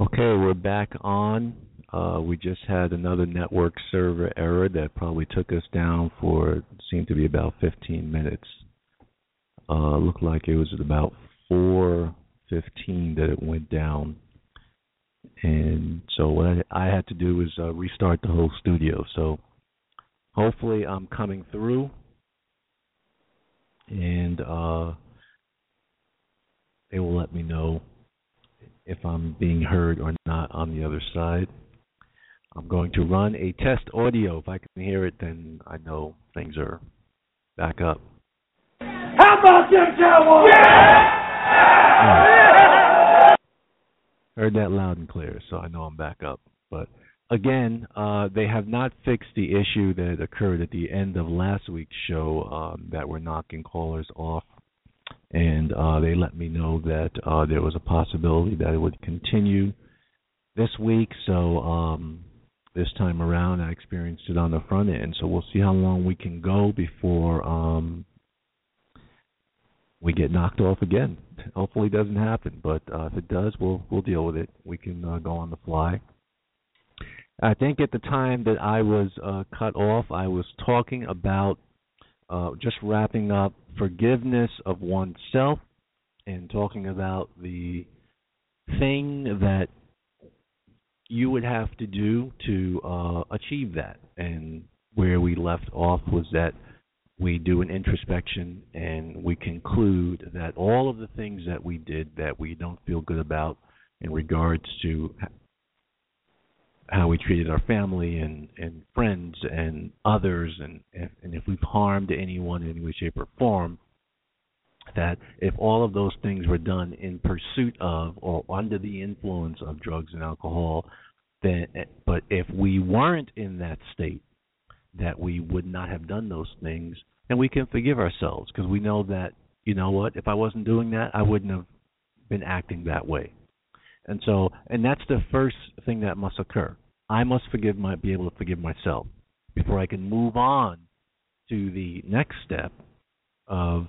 Okay, we're back on. Uh, we just had another network server error that probably took us down for seemed to be about 15 minutes. Uh, looked like it was about 4:15 that it went down, and so what I, I had to do was uh, restart the whole studio. So hopefully I'm coming through, and uh, they will let me know if I'm being heard or not on the other side. I'm going to run a test audio. If I can hear it, then I know things are back up. How about them Cowboys? Heard that loud and clear, so I know I'm back up. But again, uh, they have not fixed the issue that occurred at the end of last week's show um, that were knocking callers off. And uh, they let me know that uh, there was a possibility that it would continue this week. So um, this time around, I experienced it on the front end. So we'll see how long we can go before um, we get knocked off again. Hopefully, it doesn't happen, but uh, if it does, we'll we'll deal with it. We can uh, go on the fly. I think at the time that I was uh, cut off, I was talking about uh, just wrapping up forgiveness of oneself and talking about the thing that you would have to do to uh, achieve that. And where we left off was that we do an introspection and we conclude that all of the things that we did that we don't feel good about in regards to how we treated our family and, and friends and others and, and if we've harmed anyone in any way, shape or form, that if all of those things were done in pursuit of or under the influence of drugs and alcohol, then eh, but if we weren't in that state, that we would not have done those things, and we can forgive ourselves because we know that you know what, if I wasn't doing that, I wouldn't have been acting that way. And so, and that's the first thing that must occur. I must forgive my, be able to forgive myself before I can move on to the next step of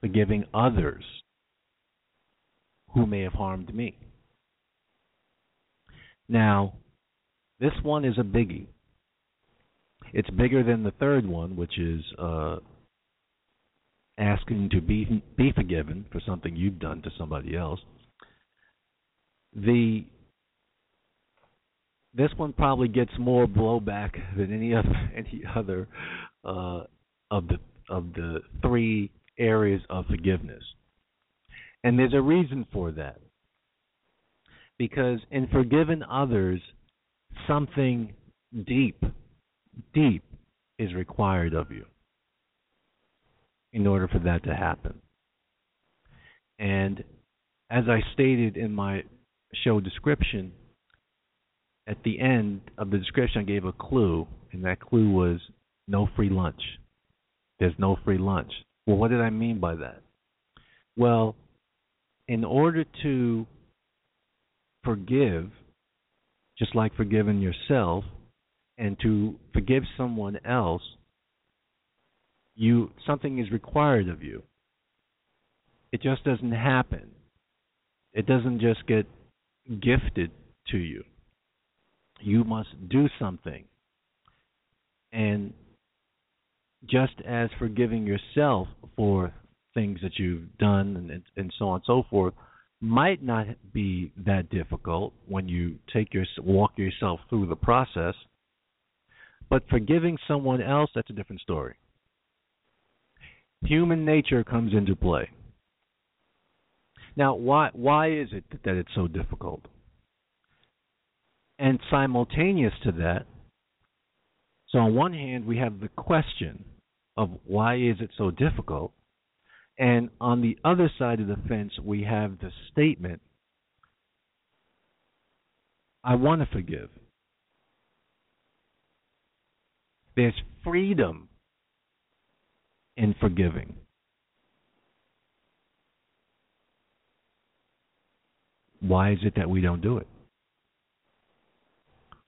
forgiving others who may have harmed me. Now, this one is a biggie. It's bigger than the third one, which is uh, asking to be be forgiven for something you've done to somebody else. The this one probably gets more blowback than any other any other uh, of the of the three areas of forgiveness. And there's a reason for that. Because in forgiving others, something deep, deep is required of you in order for that to happen. And as I stated in my show description, at the end of the description, I gave a clue, and that clue was no free lunch. There's no free lunch. Well, what did I mean by that? Well, in order to forgive, just like forgiving yourself, and to forgive someone else, you something is required of you. It just doesn't happen. It doesn't just get gifted to you. You must do something. And just as forgiving yourself for things that you've done and, and so on and so forth might not be that difficult when you take your walk yourself through the process but forgiving someone else that's a different story. Human nature comes into play. Now why why is it that it's so difficult and simultaneous to that so on one hand, we have the question of why is it so difficult, and on the other side of the fence, we have the statement I want to forgive. There's freedom in forgiving. Why is it that we don't do it?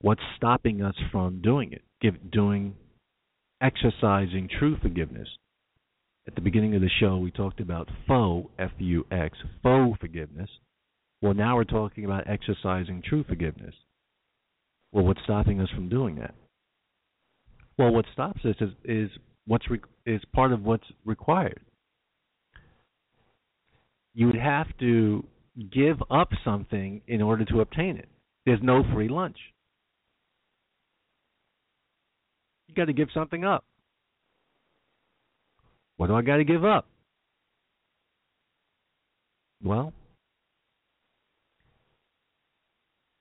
What's stopping us from doing it? Give, doing, exercising true forgiveness. At the beginning of the show, we talked about faux, F U X, faux forgiveness. Well, now we're talking about exercising true forgiveness. Well, what's stopping us from doing that? Well, what stops us is, is what's re- is part of what's required. You would have to give up something in order to obtain it. There's no free lunch. You got to give something up. What do I got to give up? Well,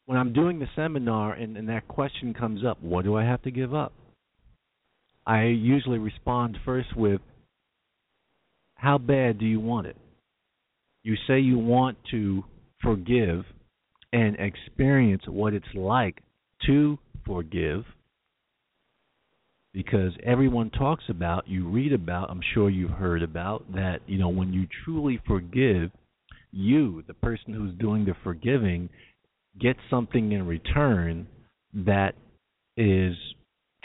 when I'm doing the seminar and, and that question comes up, what do I have to give up? I usually respond first with, How bad do you want it? You say you want to forgive and experience what it's like to forgive because everyone talks about, you read about, I'm sure you've heard about that, you know, when you truly forgive, you, the person who's doing the forgiving, get something in return that is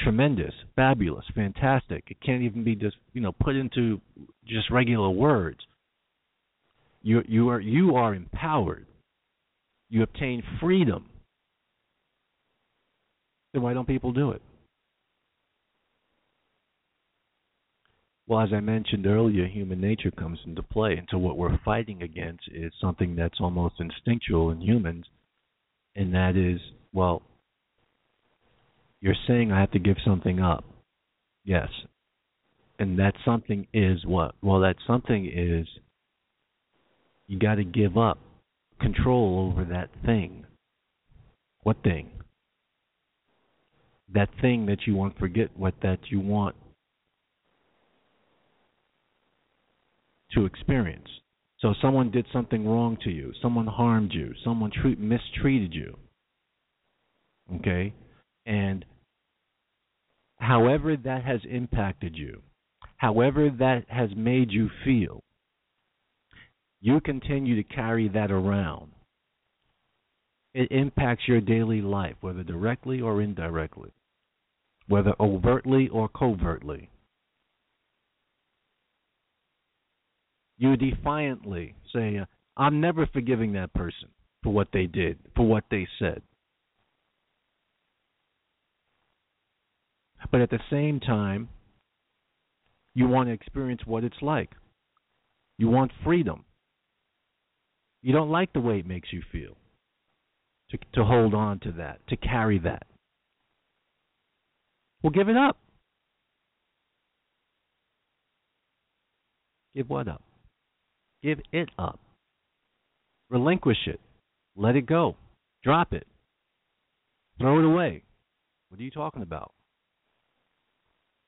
tremendous, fabulous, fantastic. It can't even be just, you know, put into just regular words. You you are you are empowered. You obtain freedom. Then why don't people do it? Well, as I mentioned earlier, human nature comes into play. And so what we're fighting against is something that's almost instinctual in humans, and that is, well, you're saying I have to give something up. Yes. And that something is what? Well, that something is you got to give up control over that thing. What thing? That thing that you want forget what that you want to experience. So someone did something wrong to you, someone harmed you, someone treat, mistreated you. Okay? And however that has impacted you, however that has made you feel, you continue to carry that around. It impacts your daily life, whether directly or indirectly, whether overtly or covertly. You defiantly say, I'm never forgiving that person for what they did, for what they said. But at the same time, you want to experience what it's like. You want freedom. You don't like the way it makes you feel. To to hold on to that, to carry that. Well, give it up. Give what up? Give it up. Relinquish it. Let it go. Drop it. Throw it away. What are you talking about?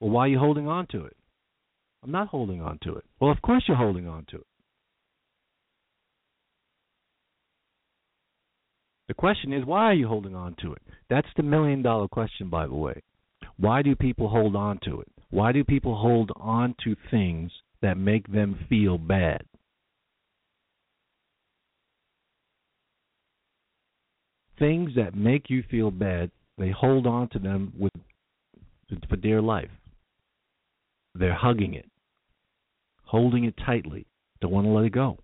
Well, why are you holding on to it? I'm not holding on to it. Well, of course you're holding on to it. The question is, why are you holding on to it? That's the million dollar question, by the way. Why do people hold on to it? Why do people hold on to things that make them feel bad? Things that make you feel bad, they hold on to them with for dear life. They're hugging it, holding it tightly, don't want to let it go.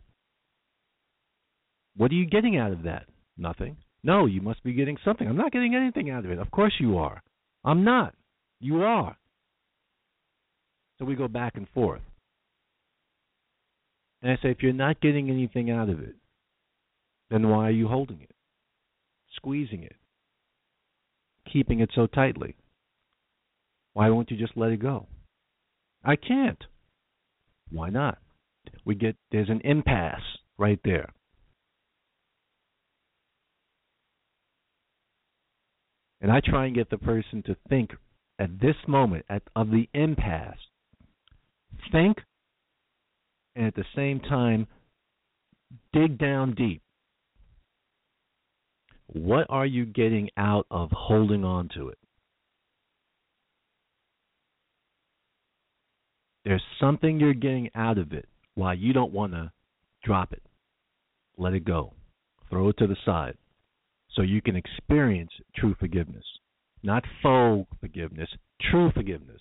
What are you getting out of that? Nothing. No, you must be getting something. I'm not getting anything out of it. Of course you are. I'm not. You are. So we go back and forth. And I say, if you're not getting anything out of it, then why are you holding it, squeezing it, keeping it so tightly? Why won't you just let it go? I can't. Why not? We get there's an impasse right there. And I try and get the person to think at this moment at, of the impasse. Think and at the same time dig down deep. What are you getting out of holding on to it? There's something you're getting out of it why you don't want to drop it. Let it go. Throw it to the side so you can experience true forgiveness. Not faux forgiveness, true forgiveness.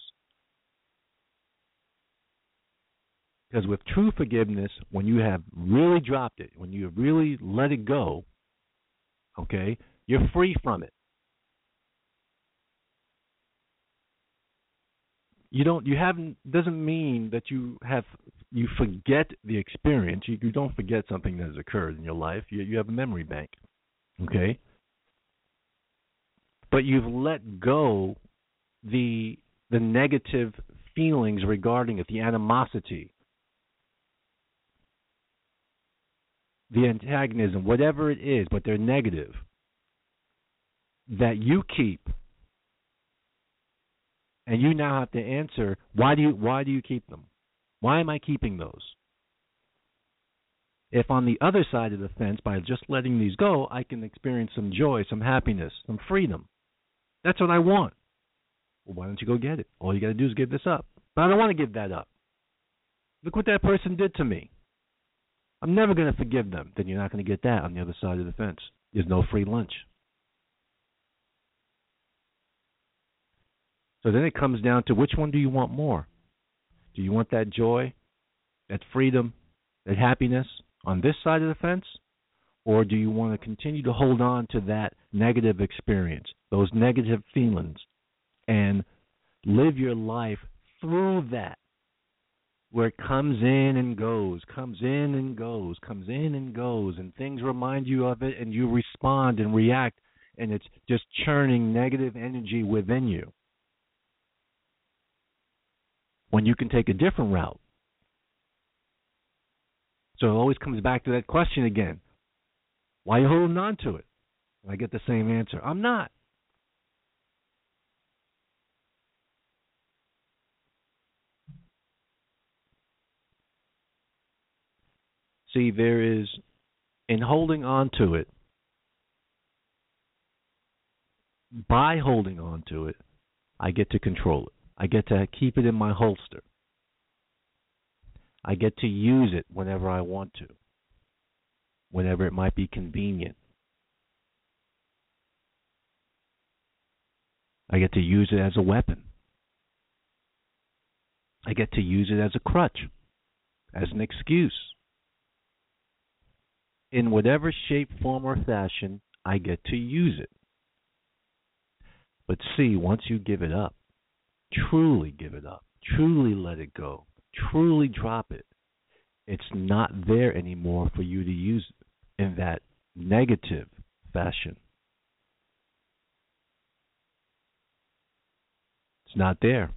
Because with true forgiveness, when you have really dropped it, when you have really let it go, okay, you're free from it. You don't you haven't doesn't mean that you have you forget the experience. You, you don't forget something that has occurred in your life. You you have a memory bank. Okay? But you've let go the the negative feelings regarding it, the animosity, the antagonism, whatever it is, but they're negative, that you keep. And you now have to answer why do you why do you keep them? Why am I keeping those? If on the other side of the fence, by just letting these go, I can experience some joy, some happiness, some freedom. That's what I want. Well, why don't you go get it? All you got to do is give this up. But I don't want to give that up. Look what that person did to me. I'm never going to forgive them. Then you're not going to get that on the other side of the fence. There's no free lunch. So then it comes down to which one do you want more? Do you want that joy, that freedom, that happiness on this side of the fence? Or do you want to continue to hold on to that negative experience, those negative feelings, and live your life through that where it comes in and goes, comes in and goes, comes in and goes, and things remind you of it, and you respond and react, and it's just churning negative energy within you. When you can take a different route. So it always comes back to that question again why are you holding on to it? And I get the same answer I'm not. See, there is, in holding on to it, by holding on to it, I get to control it. I get to keep it in my holster. I get to use it whenever I want to, whenever it might be convenient. I get to use it as a weapon. I get to use it as a crutch, as an excuse in whatever shape, form, or fashion, I get to use it. But see, once you give it up, truly give it up, truly let it go, truly drop it, it's not there anymore for you to use in that negative fashion. It's not there.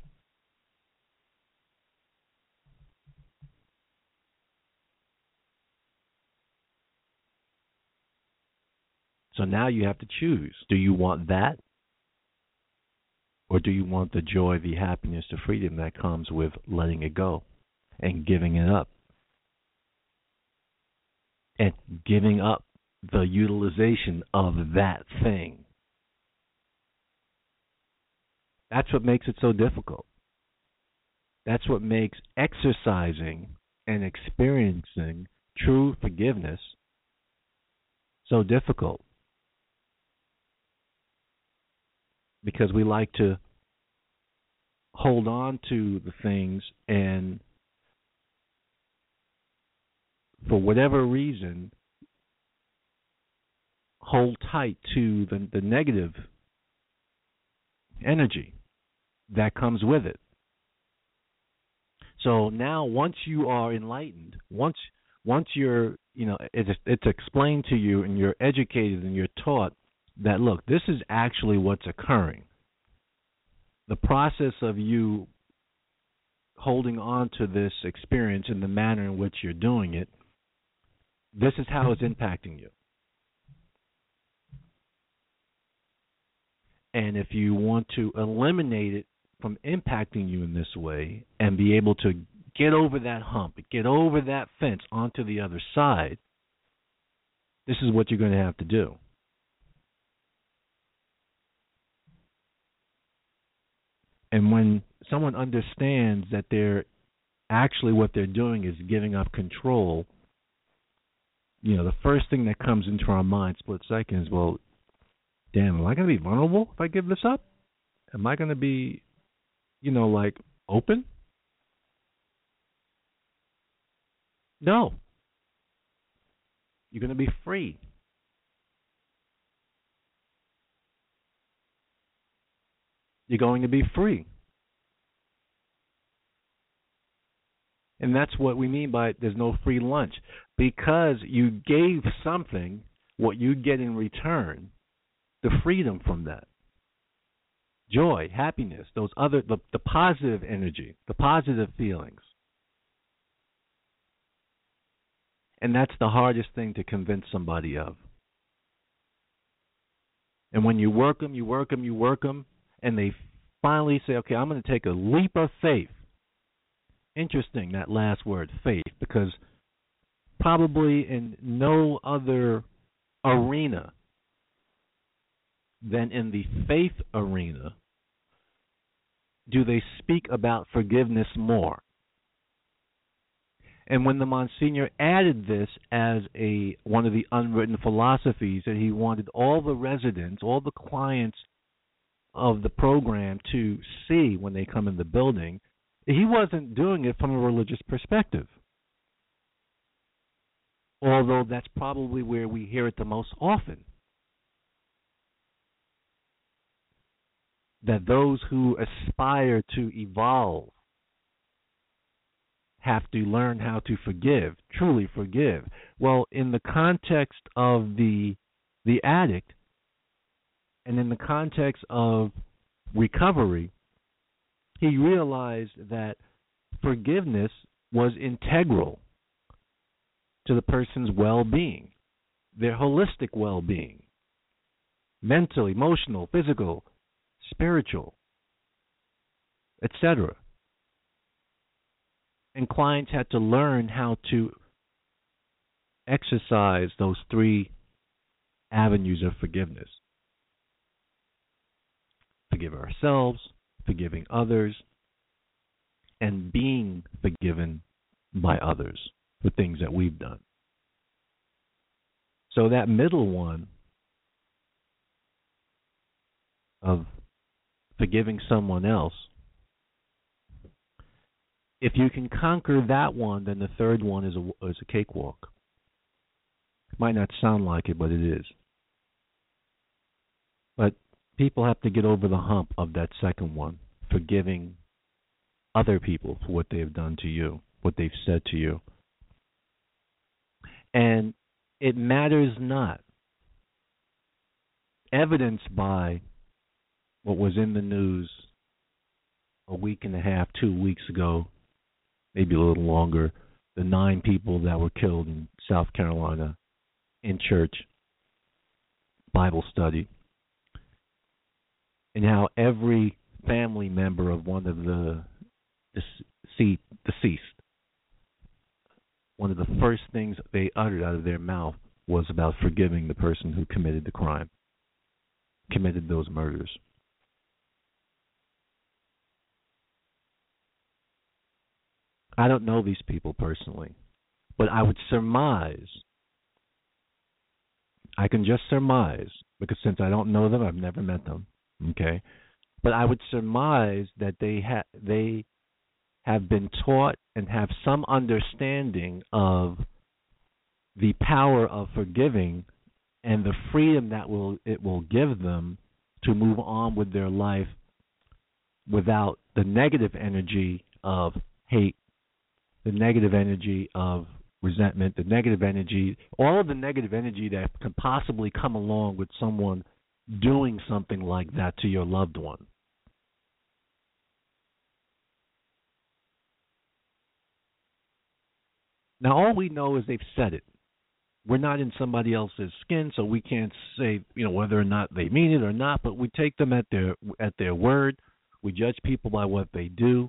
So now you have to choose. Do you want that? Or do you want the joy, the happiness, the freedom that comes with letting it go and giving it up? And giving up the utilization of that thing. That's what makes it so difficult. That's what makes exercising and experiencing true forgiveness so difficult. Because we like to hold on to the things and for whatever reason hold tight to the the negative energy that comes with it. So now once you are enlightened, once once you're, you know, it's it's explained to you and you're educated and you're taught that look, this is actually what's occurring. The process of you holding on to this experience in the manner in which you're doing it, this is how it's impacting you. And if you want to eliminate it from impacting you in this way and be able to get over that hump, get over that fence onto the other side, this is what you're going to have to do. Someone understands that they're actually what they're doing is giving up control, you know, the first thing that comes into our mind split second is, well, damn, am I going to be vulnerable if I give this up? Am I going to be, you know, like open? No. You're going to be free. You're going to be free. And that's what we mean by there's no free lunch. Because you gave something, what you get in return, the freedom from that. Joy, happiness, those other the, the positive energy, the positive feelings. And that's the hardest thing to convince somebody of. And when you work them, you work them, you work them, and they finally say, okay, I'm going to take a leap of faith. Interesting, that last word, faith, because probably in no other arena than in the faith arena do they speak about forgiveness more. And when the Monsignor added this as a one of the unwritten philosophies that he wanted all the residents, all the clients of the program to see when they come in the building, he wasn't doing it from a religious perspective. Although that's probably where we hear it the most often. That those who aspire to evolve have to learn how to forgive, truly forgive. Well, in the context of the the addict, and in the context of recovery, he realized that forgiveness was integral to the person's well being, their holistic well being mental, emotional, physical, spiritual, etc. And clients had to learn how to exercise those three avenues of forgiveness forgive ourselves, forgiving others, and being forgiven by others for things that we've done. So that middle one of forgiving someone else, if you can conquer that one, then the third one is a is a cakewalk. It might not sound like it, but it is. People have to get over the hump of that second one, forgiving other people for what they've done to you, what they've said to you. And it matters not. Evidenced by what was in the news a week and a half, two weeks ago, maybe a little longer, the nine people that were killed in South Carolina in church Bible study and how every family member of one of the deceased, one of the first things they uttered out of their mouth was about forgiving the person who committed the crime, committed those murders. I don't know these people personally, but I would surmise, I can just surmise, because since I don't know them, I've never met them, Okay, but I would surmise that they ha- they have been taught and have some understanding of the power of forgiving and the freedom that will it will give them to move on with their life without the negative energy of hate, the negative energy of resentment, the negative energy, all of the negative energy that can possibly come along with someone doing something like that to your loved one. Now, all we know is they've said it. We're not in somebody else's skin, so we can't say, you know, whether or not they mean it or not. But we take them at their at their word. We judge people by what they do.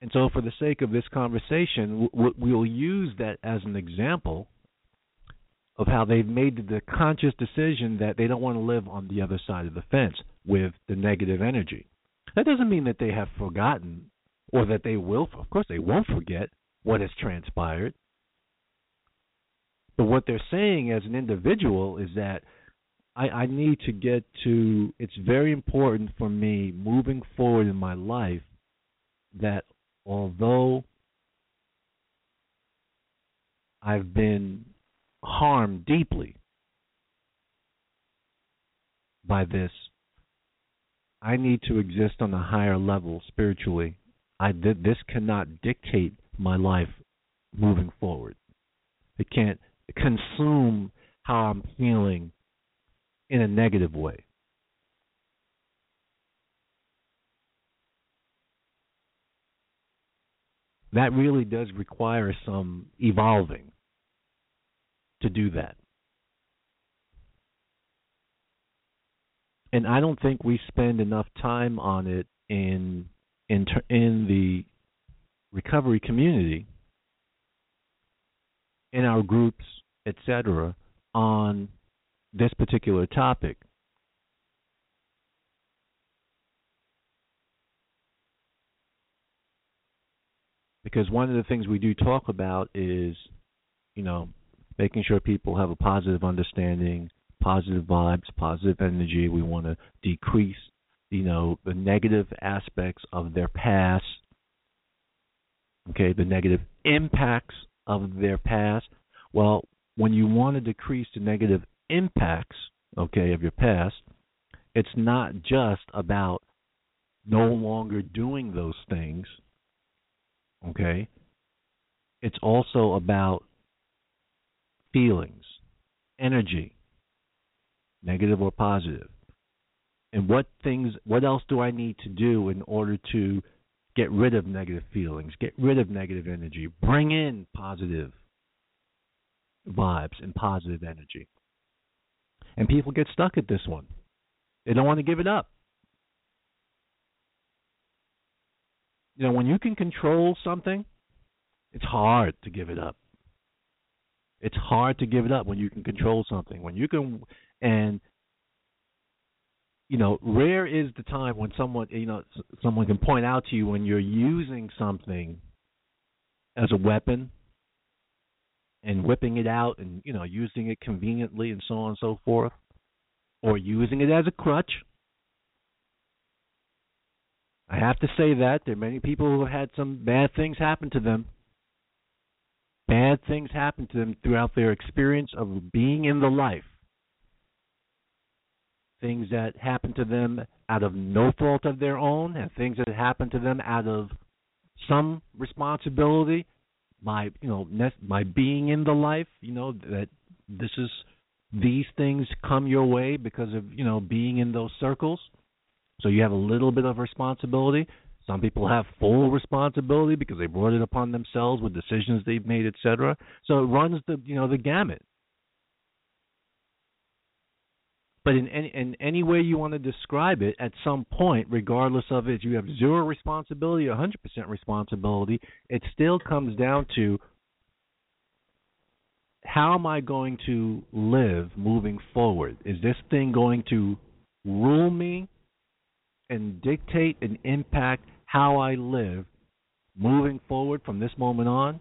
And so, for the sake of this conversation, we'll use that as an example of how they've made the conscious decision that they don't want to live on the other side of the fence with the negative energy. That doesn't mean that they have forgotten or that they will, of course, they won't forget what has transpired. But what they're saying as an individual is that I, I need to get to, it's very important for me moving forward in my life that although I've been harmed deeply by this. I need to exist on a higher level spiritually. I did this cannot dictate my life moving forward. It can't consume how I'm feeling in a negative way. That really does require some evolving to do that. And I don't think we spend enough time on it in in in the recovery community, in our groups, etc., on this particular topic. Because one of the things we do talk about is, you know, making sure people have a positive understanding, positive vibes, positive energy. We want to decrease, you know, the negative aspects of their past. Okay, the negative impacts of their past. Well, when you want to decrease the negative impacts, okay, of your past, it's not just about no longer doing those things. Okay? It's also about feelings, energy, negative or positive. And what things what else do I need to do in order to get rid of negative feelings, get rid of negative energy, bring in positive vibes and positive energy. And people get stuck at this one. They don't want to give it up. You know, when you can control something, it's hard to give it up. It's hard to give it up when you can control something. When you can, and you know, rare is the time when someone, you know, someone can point out to you when you're using something as a weapon and whipping it out and you know using it conveniently and so on and so forth, or using it as a crutch. I have to say that there are many people who have had some bad things happen to them Bad things happen to them throughout their experience of being in the life. Things that happen to them out of no fault of their own, and things that happen to them out of some responsibility. My, you know, my being in the life. You know that this is these things come your way because of you know being in those circles. So you have a little bit of responsibility. Some people have full responsibility because they brought it upon themselves with decisions they've made, etc. So it runs the you know the gamut. But in any in any way you want to describe it, at some point, regardless of it, you have zero responsibility or 100% responsibility. It still comes down to how am I going to live moving forward? Is this thing going to rule me and dictate and impact how I live moving forward from this moment on?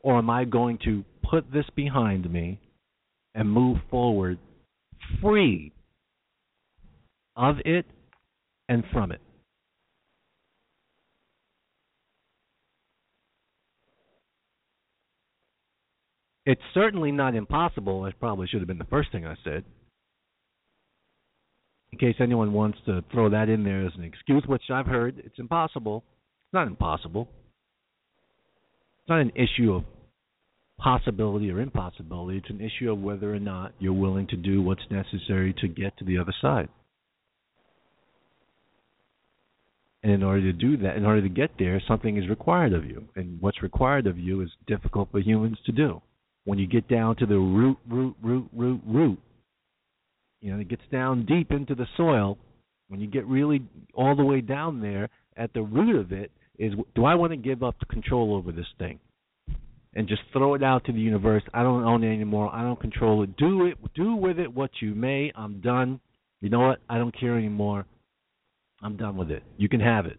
Or am I going to put this behind me and move forward free of it and from it? It's certainly not impossible. That probably should have been the first thing I said in case anyone wants to throw that in there as an excuse, which I've heard, it's impossible. It's not impossible. It's not an issue of possibility or impossibility. It's an issue of whether or not you're willing to do what's necessary to get to the other side. And in order to do that, in order to get there, something is required of you. And what's required of you is difficult for humans to do. When you get down to the root, root, root, root, root you know, it gets down deep into the soil. When you get really all the way down there, at the root of it is, do I want to give up control over this thing? and just throw it out to the universe. I don't own it anymore. I don't control it. Do it. Do with it what you may. I'm done. You know what? I don't care anymore. I'm done with it. You can have it.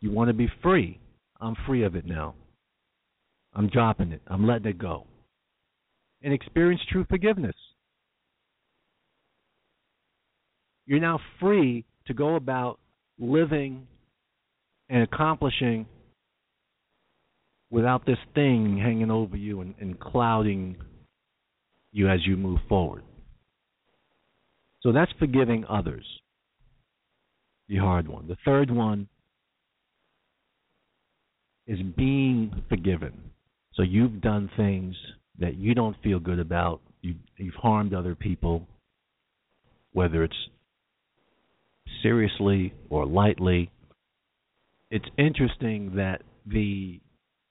You want to be free. I'm free of it now. I'm dropping it. I'm letting it go. And experience true forgiveness. You're now free to go about living and accomplishing without this thing hanging over you and, and clouding you as you move forward. So that's forgiving others. The hard one. The third one is being forgiven. So you've done things that you don't feel good about. You, you've harmed other people, whether it's seriously or lightly. It's interesting that the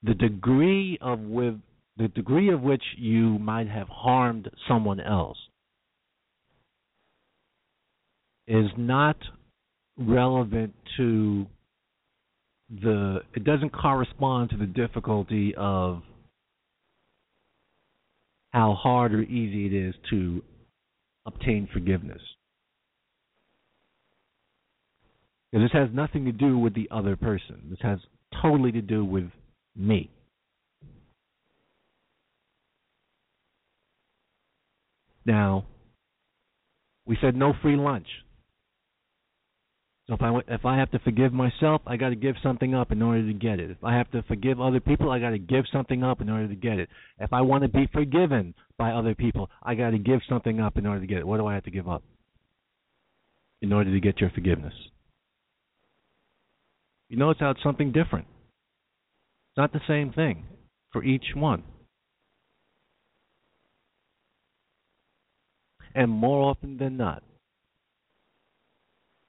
the degree of with the degree of which you might have harmed someone else is not relevant to the it doesn't correspond to the difficulty of how hard or easy it is to obtain forgiveness. This has nothing to do with the other person. This has totally to do with me. Now, we said no free lunch. So if I if I have to forgive myself, I got to give something up in order to get it. If I have to forgive other people, I got to give something up in order to get it. If I want to be forgiven by other people, I got to give something up in order to get it. What do I have to give up in order to get your forgiveness? You notice how it's something different. It's not the same thing for each one. And more often than not,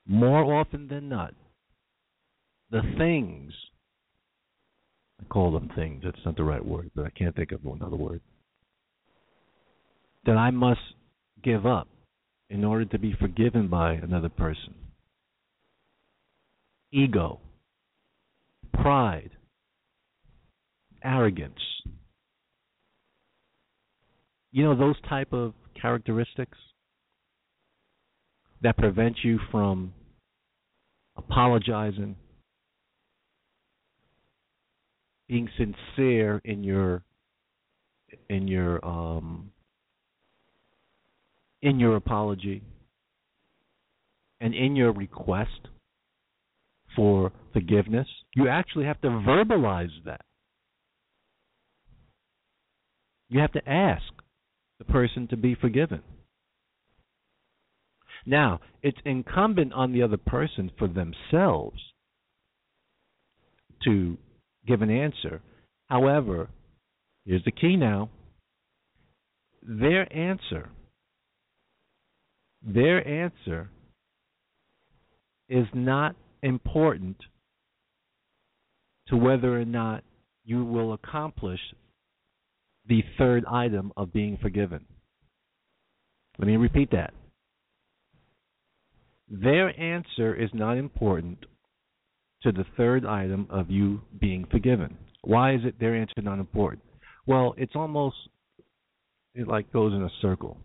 more often than not, the things, I call them things, that's not the right word, but I can't think of another word, that I must give up in order to be forgiven by another person. Ego, pride, arrogance. You know those type of characteristics that prevent you from apologizing, being sincere in your in your um in your apology and in your request for forgiveness, you actually have to verbalize that. You have to ask the person to be forgiven. Now, it's incumbent on the other person for themselves to give an answer. However, here's the key now their answer, their answer is not important to whether or not you will accomplish the third item of being forgiven. Let me repeat that. Their answer is not important to the third item of you being forgiven. Why is it their answer not important? Well, it's almost it like goes in a circle.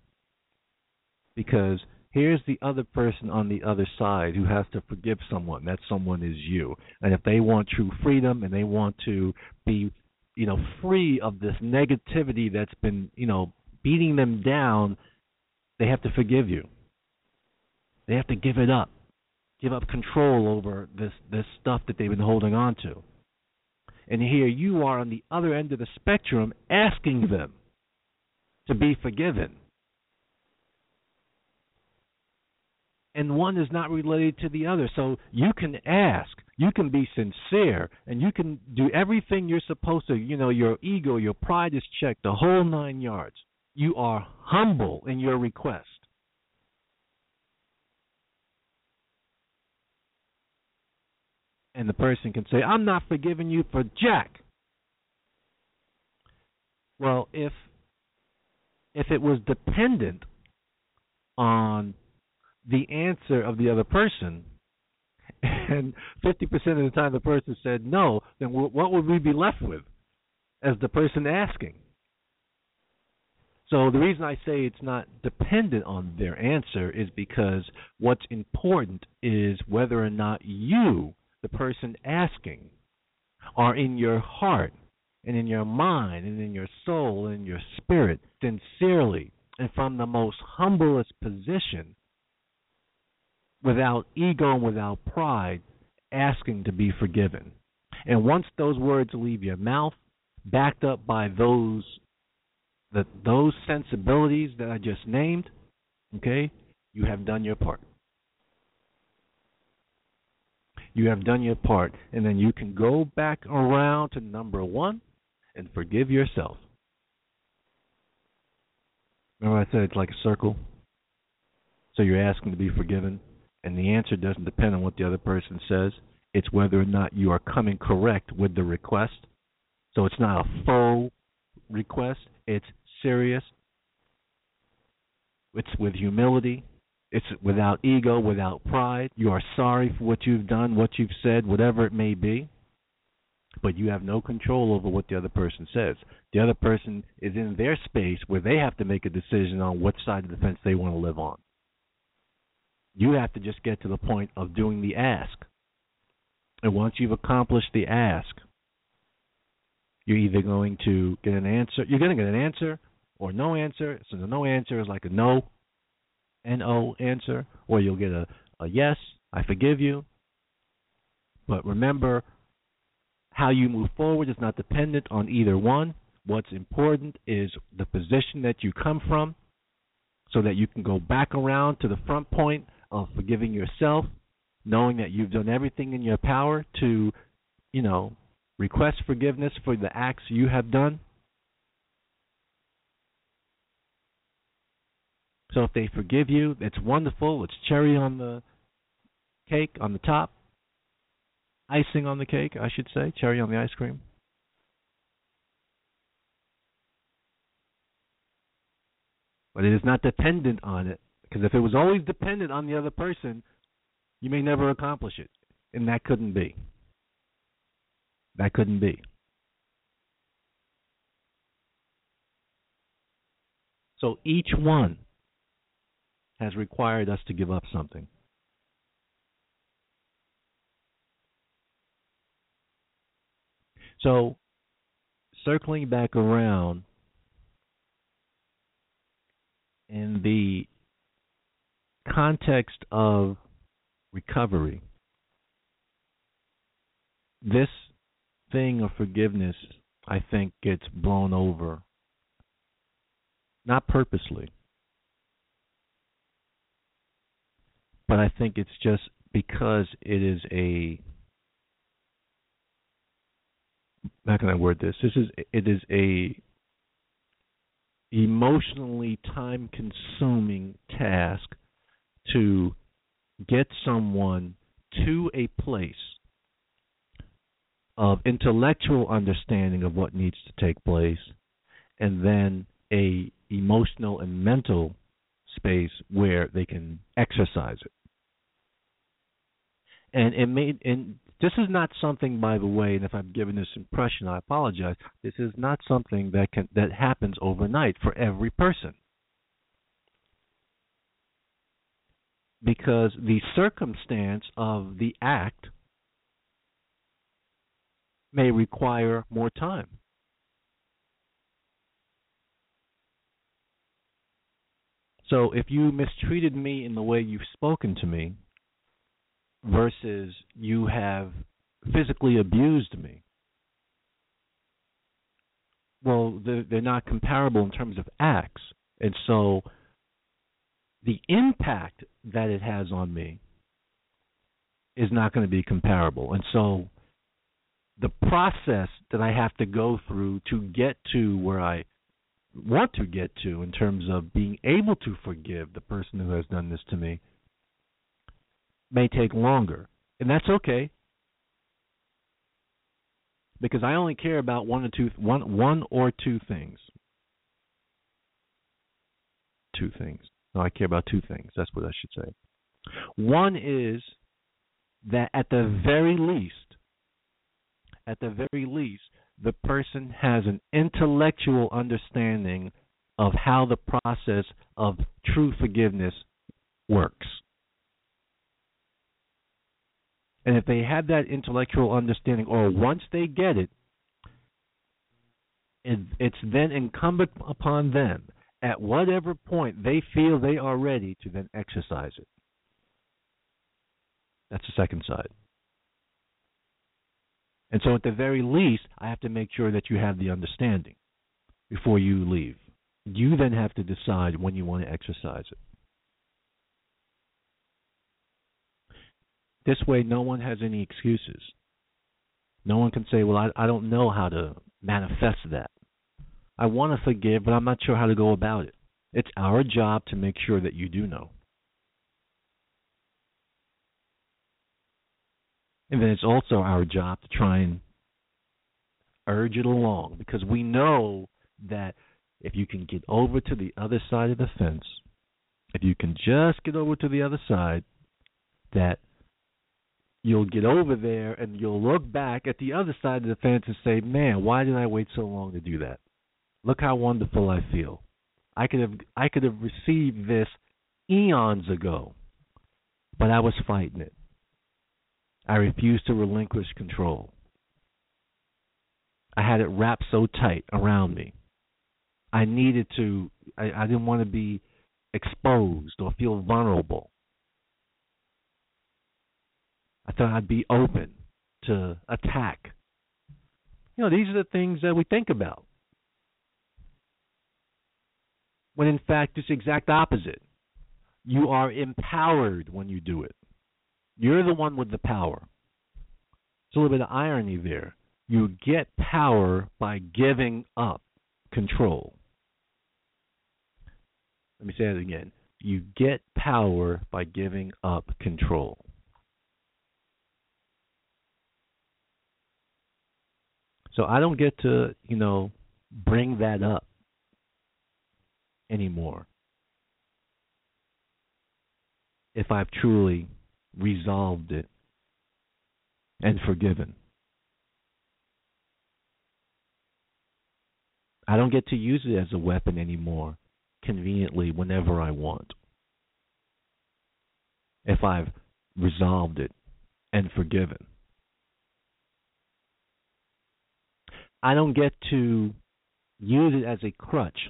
Because here's the other person on the other side who has to forgive someone. That someone is you. And if they want true freedom and they want to be, you know, free of this negativity that's been, you know, beating them down, they have to forgive you. They have to give it up, give up control over this this stuff that they've been holding on to. And here you are on the other end of the spectrum asking them to be forgiven. And one is not related to the other. So you can ask, you can be sincere, and you can do everything you're supposed to. You know, your ego, your pride is checked, the whole nine yards. You are humble in your request. and the person can say, "I'm not forgiving you for Jack." Well, if if it was dependent on the answer of the other person, and 50% of the time the person said no, then what would we be left with? as the person asking. So the reason I say it's not dependent on their answer is because what's important is whether or not you, the person asking, are in your heart and in your mind and in your soul and in your spirit sincerely and from the most humblest position without ego and without pride asking to be forgiven. And once those words leave your mouth, backed up by those that those sensibilities that I just named, okay, you have done your part. You have done your part, and then you can go back around to number one and forgive yourself. Remember, I said it's like a circle? So you're asking to be forgiven, and the answer doesn't depend on what the other person says. It's whether or not you are coming correct with the request. So it's not a faux request, it's serious. It's with humility. It's without ego, without pride. You are sorry for what you've done, what you've said, whatever it may be. But you have no control over what the other person says. The other person is in their space where they have to make a decision on what side of the fence they want to live on. You have to just get to the point of doing the ask. And once you've accomplished the ask, you're either going to get an answer, you're going to get an answer or no answer. So the no answer is like a no, N O answer, or you'll get a, a yes, I forgive you. But remember, how you move forward is not dependent on either one. What's important is the position that you come from so that you can go back around to the front point of forgiving yourself, knowing that you've done everything in your power to, you know, request forgiveness for the acts you have done So if they forgive you, it's wonderful. It's cherry on the cake on the top, icing on the cake, I should say, cherry on the ice cream. But it is not dependent on it. Because if it was always dependent on the other person, you may never accomplish it. And that couldn't be. That couldn't be. So each one has required us to give up something. So, circling back around in the context of recovery, this thing of forgiveness, I think, gets blown over, not purposely but I think it's just because it is a how can I word this? This is it is a emotionally time consuming task to get someone to a place of intellectual understanding of what needs to take place and then a emotional and mental space where they can exercise it. And it made and this is not something by the way and if i'm giving this impression i apologize this is not something that can that happens overnight for every person because the circumstance of the act may require more time so if you mistreated me in the way you've spoken to me versus you have physically abused me. Well, they're, not comparable in terms of acts. And so the impact that it has on me is not going to be comparable. And so the process that I have to go through to get to where I want to get to in terms of being able to forgive the person who has done this to me may take longer, and that's okay. Because I only care about one or two one one or two things. Two things. No, I care about two things. That's what I should say. One is that at the very least, at the very least, the person has an intellectual understanding of how the process of true forgiveness works. And if they have that intellectual understanding, or once they get it, it's then incumbent upon them at whatever point they feel they are ready to then exercise it. That's the second side. And so, at the very least, I have to make sure that you have the understanding before you leave. You then have to decide when you want to exercise it. This way, no one has any excuses. No one can say, Well, I, I don't know how to manifest that. I want to forgive, but I'm not sure how to go about it. It's our job to make sure that you do know. And then it's also our job to try and urge it along because we know that if you can get over to the other side of the fence, if you can just get over to the other side, that you'll get over there and you'll look back at the other side of the fence and say, "Man, why did I wait so long to do that? Look how wonderful I feel. I could have I could have received this eons ago, but I was fighting it. I refused to relinquish control. I had it wrapped so tight around me. I needed to, I, I didn't want to be exposed or feel vulnerable. I thought I'd be open to attack. You know, these are the things that we think about. When in fact, it's the exact opposite. You are empowered when you do it. You're the one with the power. It's a little bit of irony there. You get power by giving up control. Let me say that again. You get power by giving up control. So I don't get to, you know, bring that up anymore. If I've truly resolved it and forgiven. I don't get to use it as a weapon anymore conveniently whenever I want. If I've resolved it and forgiven. I don't get to use it as a crutch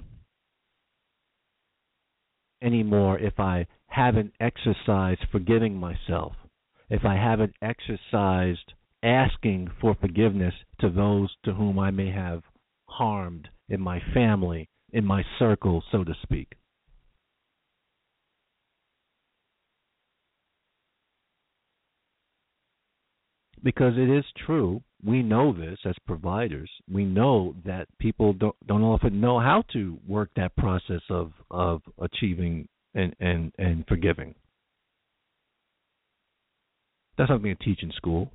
anymore if I haven't exercised forgiving myself, if I haven't exercised asking for forgiveness to those to whom I may have harmed in my family, in my circle, so to speak. Because it is true, we know this as providers. We know that people don't don't often know how to work that process of of achieving and and and forgiving. That's something to teach in school.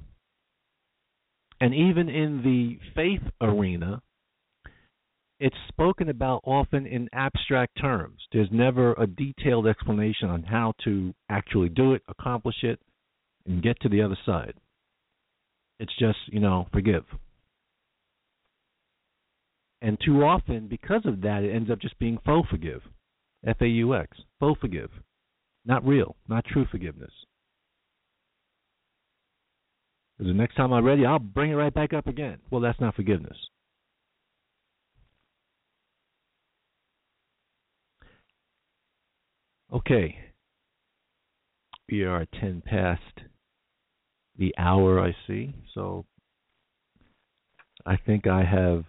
And even in the faith arena, it's spoken about often in abstract terms. There's never a detailed explanation on how to actually do it, accomplish it, and get to the other side. It's just, you know, forgive. And too often, because of that, it ends up just being faux forgive. F A U X. Faux forgive. Not real, not true forgiveness. Because the next time I'm ready, I'll bring it right back up again. Well, that's not forgiveness. Okay. We are 10 past the hour, I see. So I think I have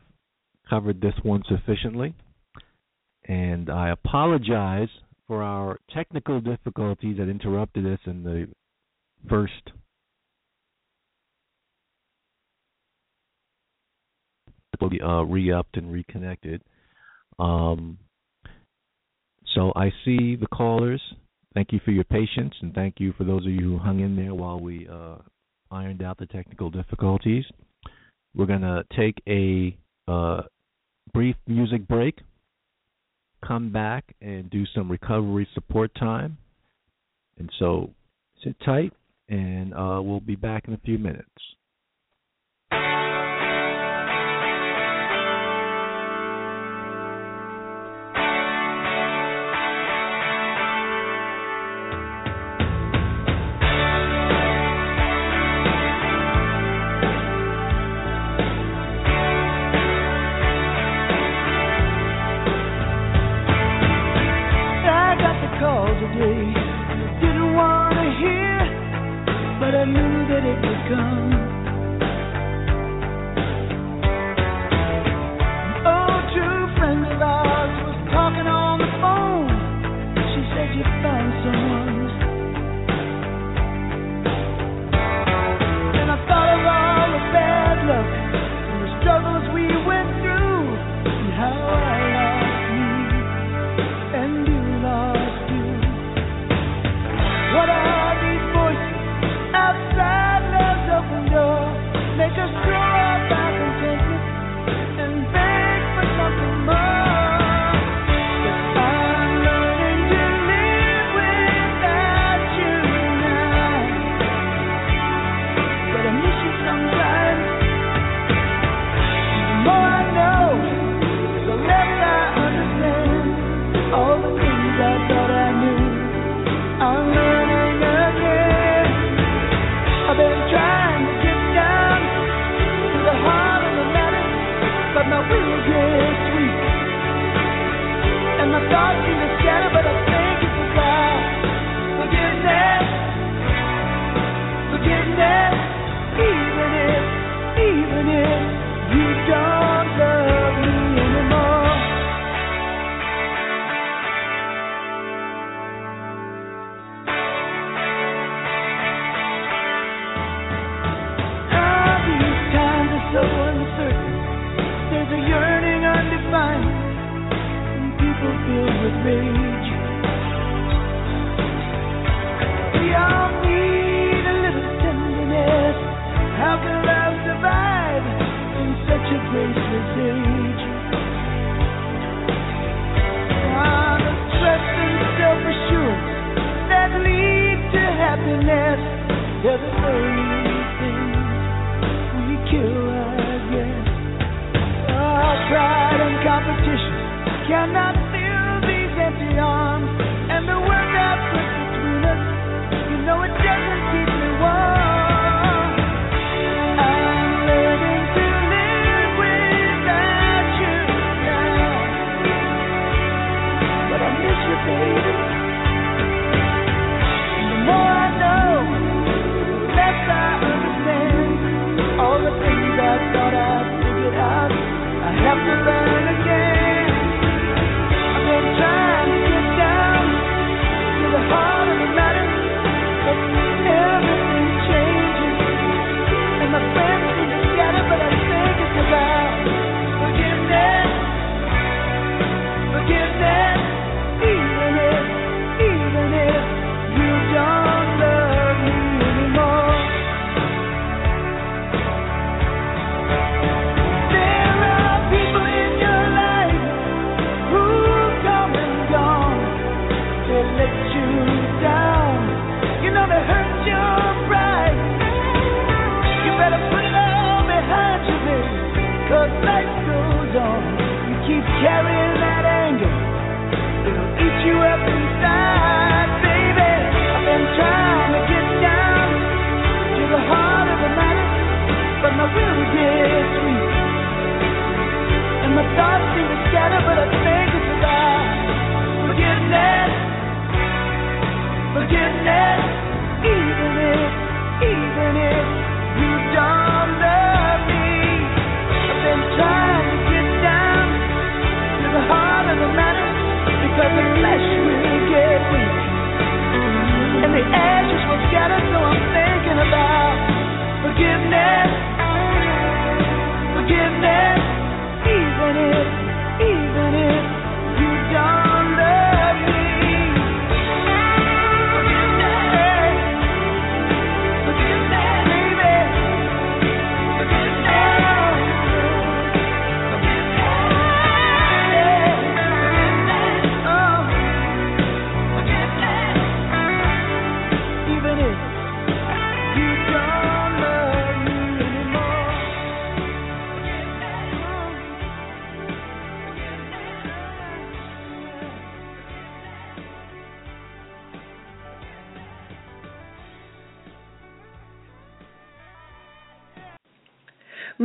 covered this one sufficiently and I apologize for our technical difficulties that interrupted us in the first uh, re-upped and reconnected. Um, so I see the callers. Thank you for your patience, and thank you for those of you who hung in there while we uh, ironed out the technical difficulties. We're going to take a uh, brief music break come back and do some recovery support time. And so sit tight, and uh, we'll be back in a few minutes.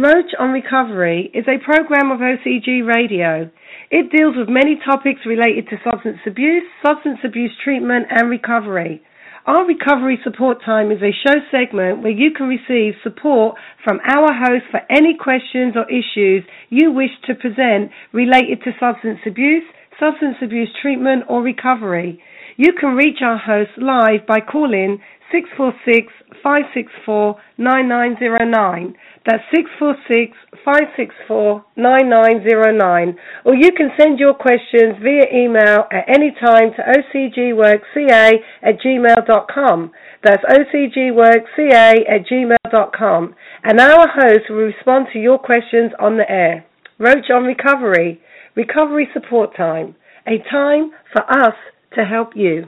Roach on Recovery is a program of OCG Radio. It deals with many topics related to substance abuse, substance abuse treatment, and recovery. Our recovery support time is a show segment where you can receive support from our host for any questions or issues you wish to present related to substance abuse, substance abuse treatment, or recovery. You can reach our host live by calling 646 564 9909. That's 646 564 9909. Or you can send your questions via email at any time to ocgworkca at gmail.com. That's ocgworkca at gmail.com. And our host will respond to your questions on the air. Roach on Recovery, Recovery Support Time, a time for us to help you.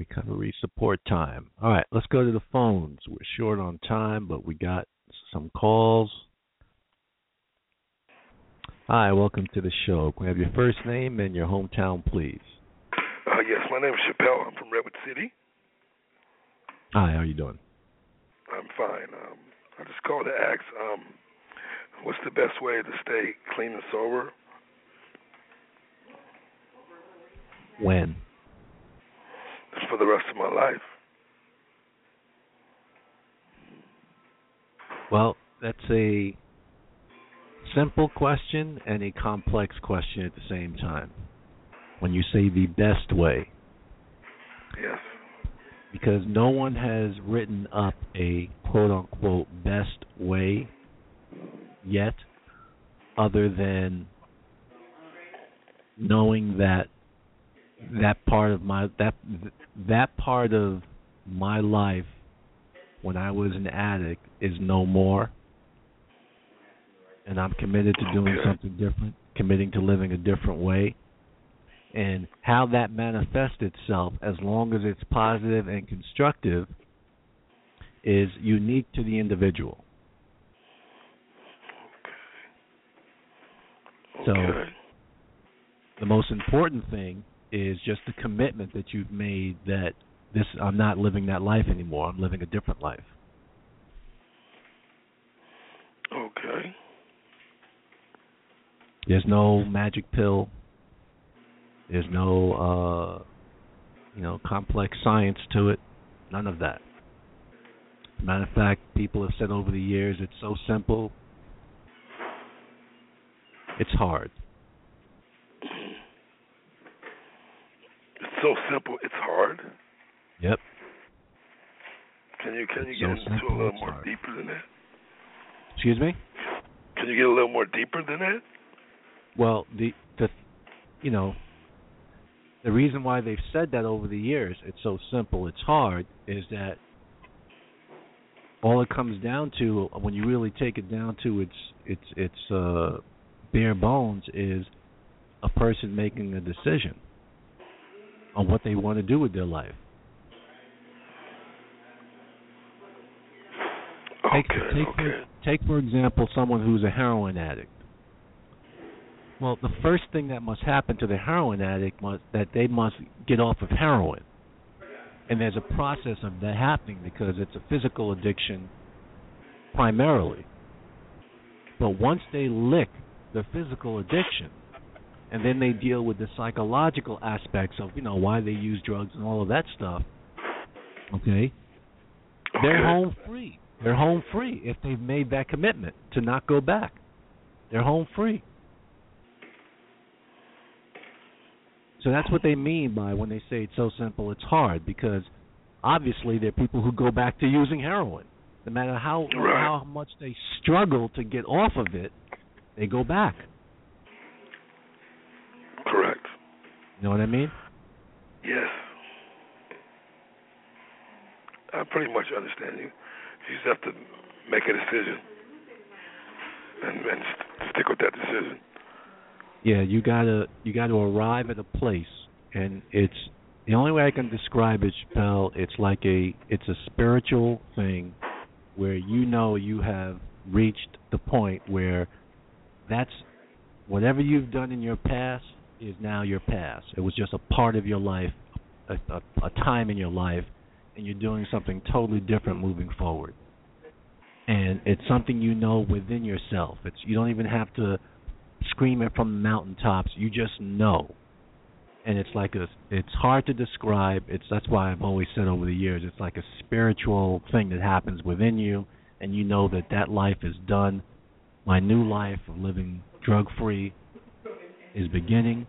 Recovery support time. All right, let's go to the phones. We're short on time, but we got some calls. Hi, welcome to the show. Can we have your first name and your hometown, please? Uh, yes, my name is Chappelle. I'm from Redwood City. Hi, how are you doing? I'm fine. Um, I just called to ask, um, what's the best way to stay clean and sober? When? For the rest of my life. Well, that's a simple question and a complex question at the same time. When you say the best way, Yes. because no one has written up a quote unquote best way yet, other than knowing that that part of my that that part of my life when I was an addict is no more and I'm committed to doing Okay. something different, committing to living a different way. And how that manifests itself, as long as it's positive and constructive, is unique to the individual. So, Okay. the most important thing is just the commitment that you've made that this I'm not living that life anymore. I'm living a different life. Okay. There's no magic pill. There's no uh you know, complex science to it. None of that. Matter of fact, people have said over the years it's so simple. It's hard. It's so simple. It's hard. Yep. Can you can you It's get so into simple, a little more hard. deeper than that? Excuse me? Can you get a little more deeper than that? Well, the the you know the reason why they've said that over the years, it's so simple, it's hard, is that all it comes down to when you really take it down to its its its uh bare bones is a person making a decision on what they want to do with their life. Take Okay. take okay. for, take for example someone who's a heroin addict. Well, the first thing that must happen to the heroin addict must that they must get off of heroin. And there's a process of that happening because it's a physical addiction primarily. But once they lick the physical addiction and then they deal with the psychological aspects of, you know, why they use drugs and all of that stuff, okay? They're home free. They're home free if they've made that commitment to not go back. They're home free. So that's what they mean by when they say it's so simple, it's hard because obviously there are people who go back to using heroin. No matter how Right. how much they struggle to get off of it, they go back. Correct. You know what I mean? Yes. I pretty much understand you. You just have to make a decision and, and st- stick with that decision. Yeah, you gotta you gotta arrive at a place, and it's the only way I can describe it, Chappelle. It's like a it's a spiritual thing where you know you have reached the point where that's whatever you've done in your past is now your past. It was just a part of your life, a, a, a time in your life, and you're doing something totally different moving forward. And it's something you know within yourself. It's you don't even have to scream it from the mountaintops. You just know. And it's like a it's hard to describe. It's that's why I've always said over the years it's like a spiritual thing that happens within you and you know that that life is done. My new life of living drug free is beginning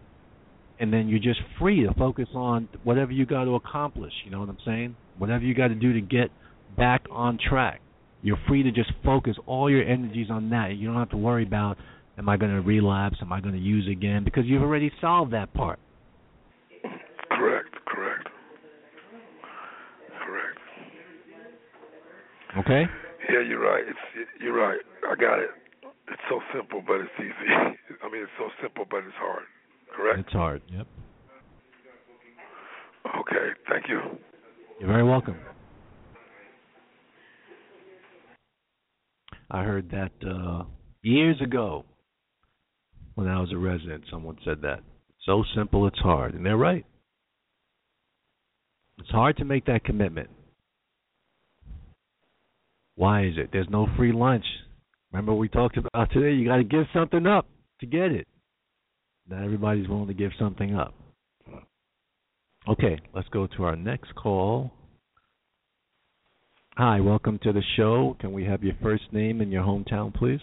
and then you're just free to focus on whatever you got to accomplish, you know what I'm saying? Whatever you got to do to get back on track. You're free to just focus all your energies on that. You don't have to worry about am I going to relapse, am I going to use again because you've already solved that part. Correct. Correct. Correct. Okay? Yeah, you're right. It's you're right. I got it. It's so simple, but it's easy. I mean, it's so simple, but it's hard. Correct. It's hard. Yep. Okay. Thank you. You're very welcome. I heard that uh, years ago when I was a resident. Someone said that. So simple, it's hard. And they're right. It's hard to make that commitment. Why is it? There's no free lunch. Remember we talked about today, you got to give something up to get it. Not everybody's willing to give something up. Okay, let's go to our next call. Hi, welcome to the show. Can we have your first name and your hometown, please?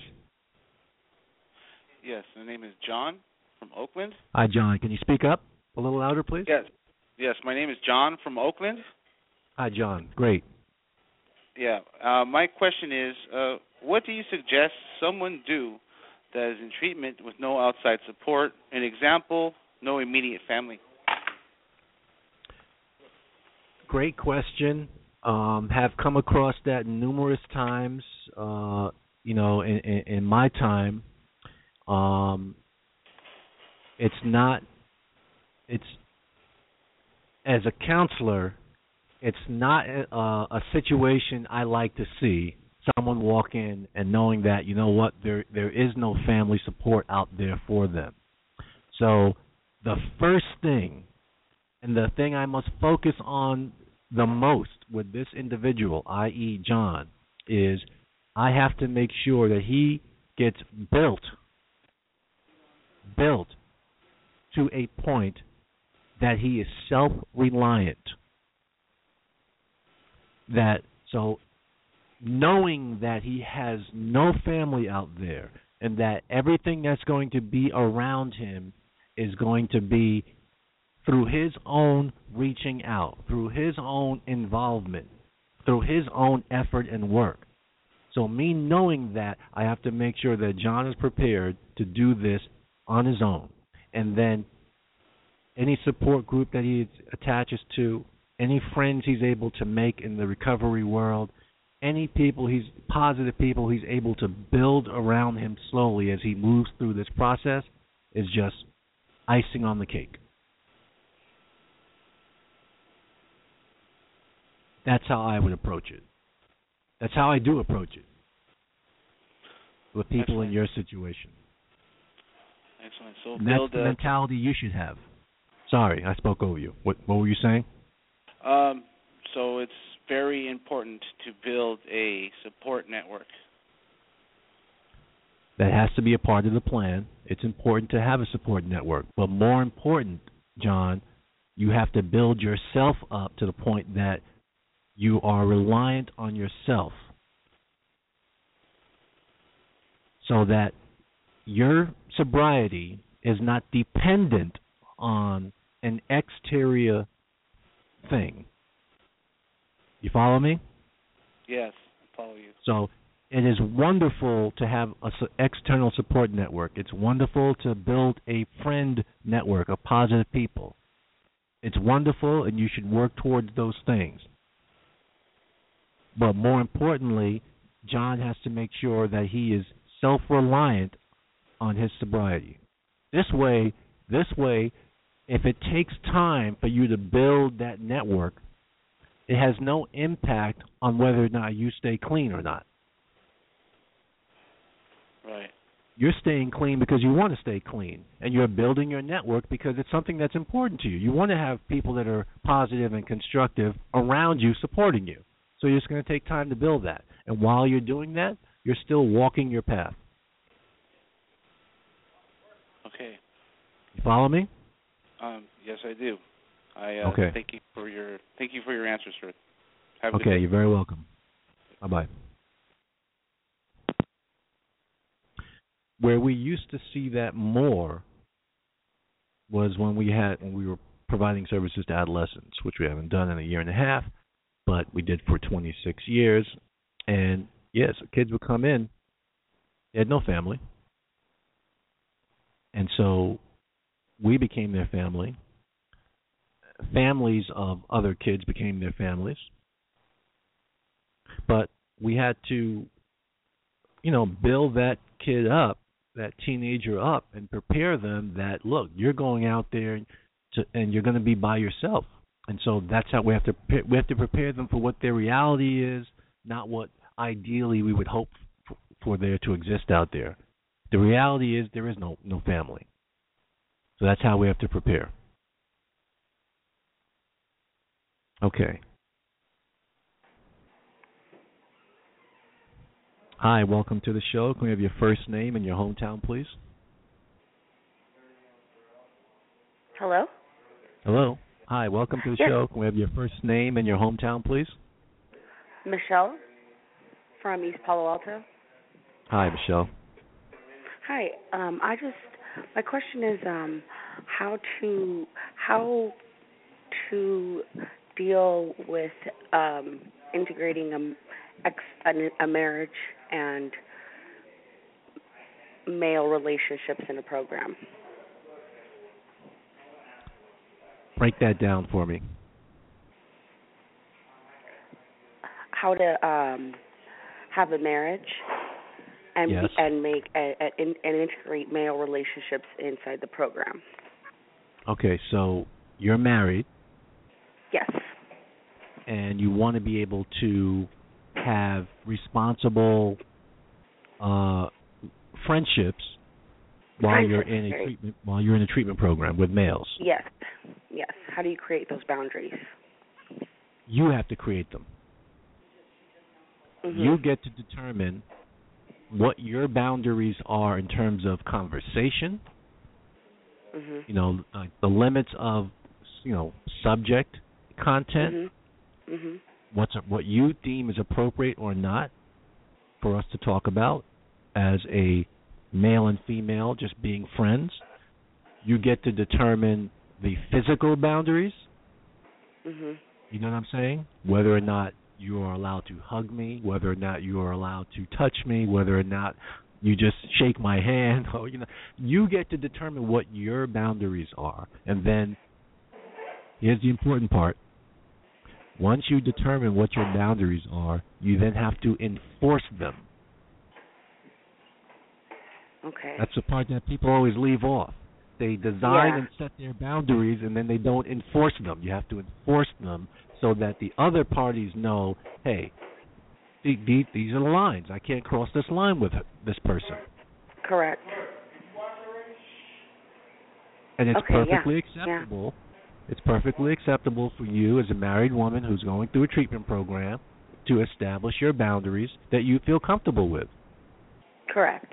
Yes, my name is John from Oakland. Hi, John. Can you speak up a little louder, please? Yes. Yes, my name is John from Oakland. Hi, John. Great. Yeah. Uh, my question is, uh, what do you suggest someone do that is in treatment with no outside support? An example, no immediate family. Great question. Um, have come across that numerous times. Uh, you know, in, in, in my time, um, it's not. It's as a counselor, it's not a, a situation I like to see. Someone walk in and knowing that you know what there there is no family support out there for them. So the first thing and the thing I must focus on the most with this individual, i.e., John, is I have to make sure that he gets built built to a point that he is self reliant. That so knowing that he has no family out there and that everything that's going to be around him is going to be through his own reaching out, through his own involvement, through his own effort and work. So, me knowing that, I have to make sure that John is prepared to do this on his own. And then any support group that he attaches to, any friends he's able to make in the recovery world, any people he's positive people he's able to build around him slowly as he moves through this process is just icing on the cake. That's how I would approach it. That's how I do approach it with people Excellent. in your situation. Excellent. So And build that's the mentality you should have. Sorry, I spoke over you. What what were you saying? um, so it's very important to build a support network. That has to be a part of the plan. It's important to have a support network, but more important, John, you have to build yourself up to the point that you are reliant on yourself. So that your sobriety is not dependent on an exterior thing. You follow me? Yes, I follow you. So it is wonderful to have a s- external support network. It's wonderful to build a friend network of positive people. It's wonderful, and you should work towards those things. But more importantly, John has to make sure that he is self-reliant on his sobriety. This way, this way, if it takes time for you to build that network, it has no impact on whether or not you stay clean or not. Right. You're staying clean because you want to stay clean, and you're building your network because it's something that's important to you. You want to have people that are positive and constructive around you supporting you. So you're just going to take time to build that. And while you're doing that, you're still walking your path. Okay. You follow me? Um, yes, I do. I uh, Okay. thank you for your thank you for your answer, sir. Have Okay, you're very welcome. Bye bye. Where we used to see that more was when we had when we were providing services to adolescents, which we haven't done in a year and a half, but we did for 26 years. And yes, kids would come in, they had no family, and so we became their family. Families of other kids became their families but we had to you know build that kid up, that teenager up, and prepare them that look, you're going out there to, and you're going to be by yourself. And so that's how we have to we have to prepare them for what their reality is, not what ideally we would hope for, for there to exist out there. The reality is there is no no family. So that's how we have to prepare. Okay. Hi, welcome to the show. Can we have your first name and your hometown, please? Hello? Hello. Hi, welcome to the Yes. show. Can we have your first name and your hometown, please? Michelle from East Palo Alto. Hi, Michelle. Hi. Um, I just my question is um, how to how to deal with um, integrating a, ex, a, a marriage and male relationships in a program. Break that down for me. How to um, have a marriage and Yes. and make a, a, and integrate male relationships inside the program. Okay, so you're married Yes. and you want to be able to have responsible uh, friendships while you're in a treatment while you're in a treatment program with males. Yes. Yes. How do you create those boundaries? You have to create them. Mhm. You get to determine what your boundaries are in terms of conversation, Mhm. you know, uh, the limits of you know subject content, Mhm. Mhm. what's what you deem is appropriate or not for us to talk about as a male and female just being friends. You get to determine the physical boundaries, Mhm. you know what I'm saying? Whether or not you are allowed to hug me, whether or not you are allowed to touch me, whether or not you just shake my hand, or you know, you get to determine what your boundaries are. And then here's the important part. Once you determine what your boundaries are, you then have to enforce them. Okay. That's the part that people always leave off. They design Yeah. and set their boundaries and then they don't enforce them. You have to enforce them so that the other parties know, hey, the- the- these are the lines. I can't cross this line with this person. Correct. And it's Okay, perfectly yeah. acceptable. It's perfectly acceptable for you as a married woman who's going through a treatment program to establish your boundaries that you feel comfortable with. Correct.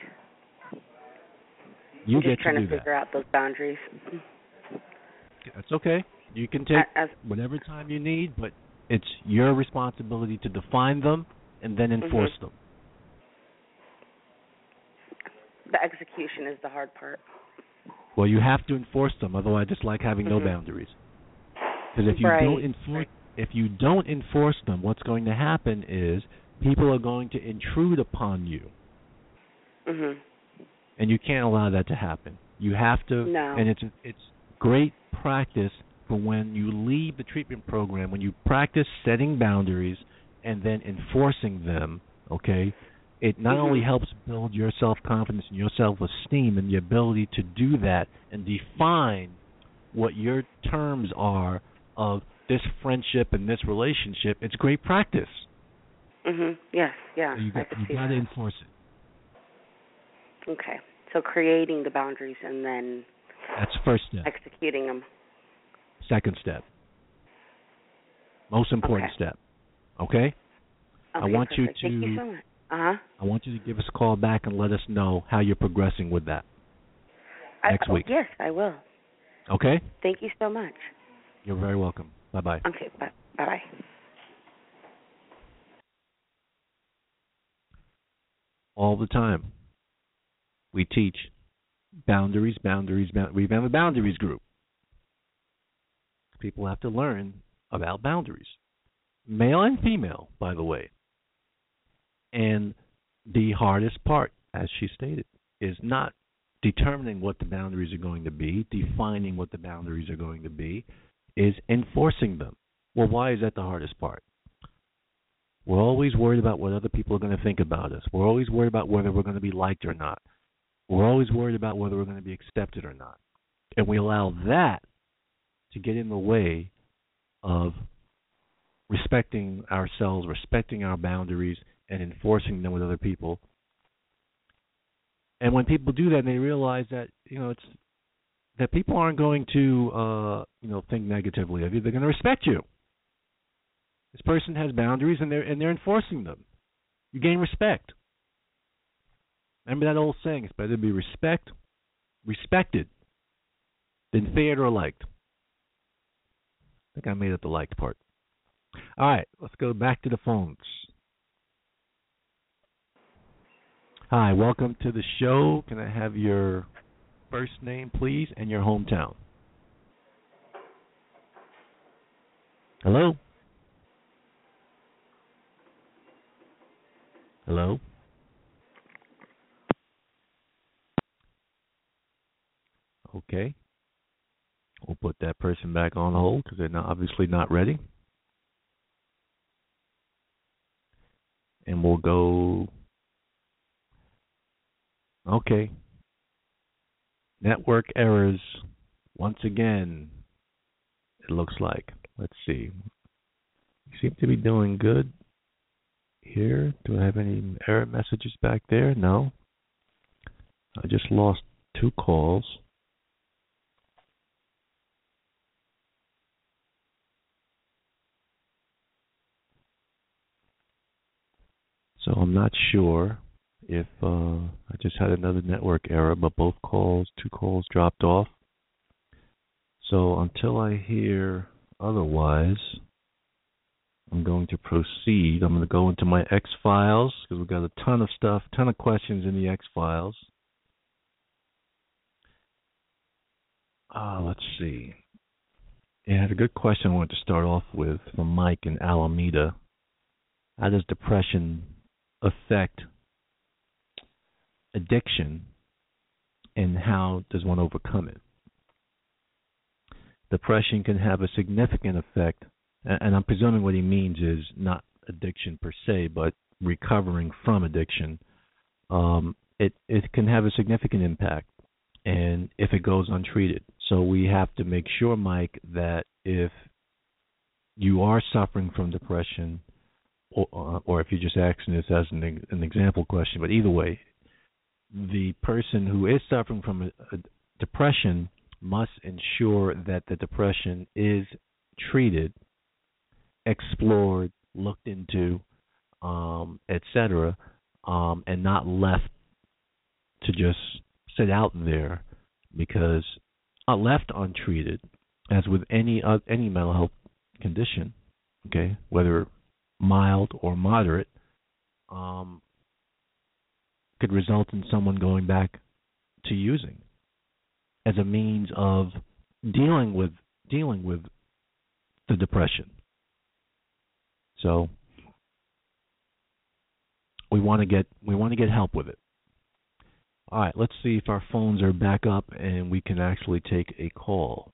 You I'm get just trying to to, do that. figure out those boundaries. That's okay. You can take As whatever time you need, but it's your responsibility to define them and then enforce Mhm. them. the execution is the hard part. Well, you have to enforce them, otherwise it's like having no Mhm. boundaries. Because if you Right, don't enforce if you don't enforce them, what's going to happen is people are going to intrude upon you, Mhm. and you can't allow that to happen. You have to, No. and it's it's great practice for when you leave the treatment program, when you practice setting boundaries and then enforcing them. Okay, it not Mhm. only helps build your self confidence and your self esteem and the ability to do that and define what your terms are of this friendship and this relationship. It's great practice. Mhm. Yes. Yeah. So you got you got to enforce it. Okay. So creating the boundaries and then That's first step. executing them. Second step. Most important Okay. step. Okay? okay. I want you perfect. Thank you to- so much. Uh huh. I want you to give us a call back and let us know how you're progressing with that. Next I, week. Yes, I will. Okay? Thank you so much. You're very welcome. Bye bye. Okay. Bye. Bye. All the time. We teach boundaries, boundaries, boundaries. We have a boundaries group. People have to learn about boundaries, male and female, by the way. And the hardest part, as she stated, is not determining what the boundaries are going to be, defining what the boundaries are going to be, is enforcing them. Well, why is that the hardest part? We're always worried about what other people are going to think about us. We're always worried about whether we're going to be liked or not. We're always worried about whether we're going to be accepted or not. And we allow that to get in the way of respecting ourselves, respecting our boundaries, and enforcing them with other people. And when people do that, they realize that you know it's that people aren't going to uh, you know think negatively of you. They're going to respect you. This person has boundaries, and they're and they're enforcing them. You gain respect. Remember that old saying: "It's better to be respect, respected, than feared or liked." I think I made up the liked part. All right, let's go back to the phones. Hi, welcome to the show. Can I have your first name, please, and your hometown? Hello? Hello? Okay. We'll put that person back on hold because they're not, obviously not ready. And we'll go. Okay. Network errors. Once again, it looks like. Let's see. You seem to be doing good here. Do I have any error messages back there? No. I just lost two calls. So I'm not sure if uh, I just had another network error, but both calls, two calls dropped off. So until I hear otherwise, I'm going to proceed. I'm going to go into my X files because we've got a ton of stuff, ton of questions in the X files. Uh, let's see. Yeah, had a good question I wanted to start off with from Mike in Alameda. How does depression affect addiction and how does one overcome it? Depression can have a significant effect, and I'm presuming what he means is not addiction per se, but recovering from addiction. Um, it it can have a significant impact, and if it goes untreated, so we have to make sure, Mike, that if you are suffering from depression, or, or if you're just asking this as an, an example question, but either way, the person who is suffering from a, a depression must ensure that the depression is treated, explored, looked into, um, etc., um, and not left to just sit out there because left untreated, as with any uh, any mental health condition, okay, whether mild or moderate, um, could result in someone going back to using as a means of dealing with dealing with the depression. So we want to get we want to get help with it. All right, let's see if our phones are back up and we can actually take a call.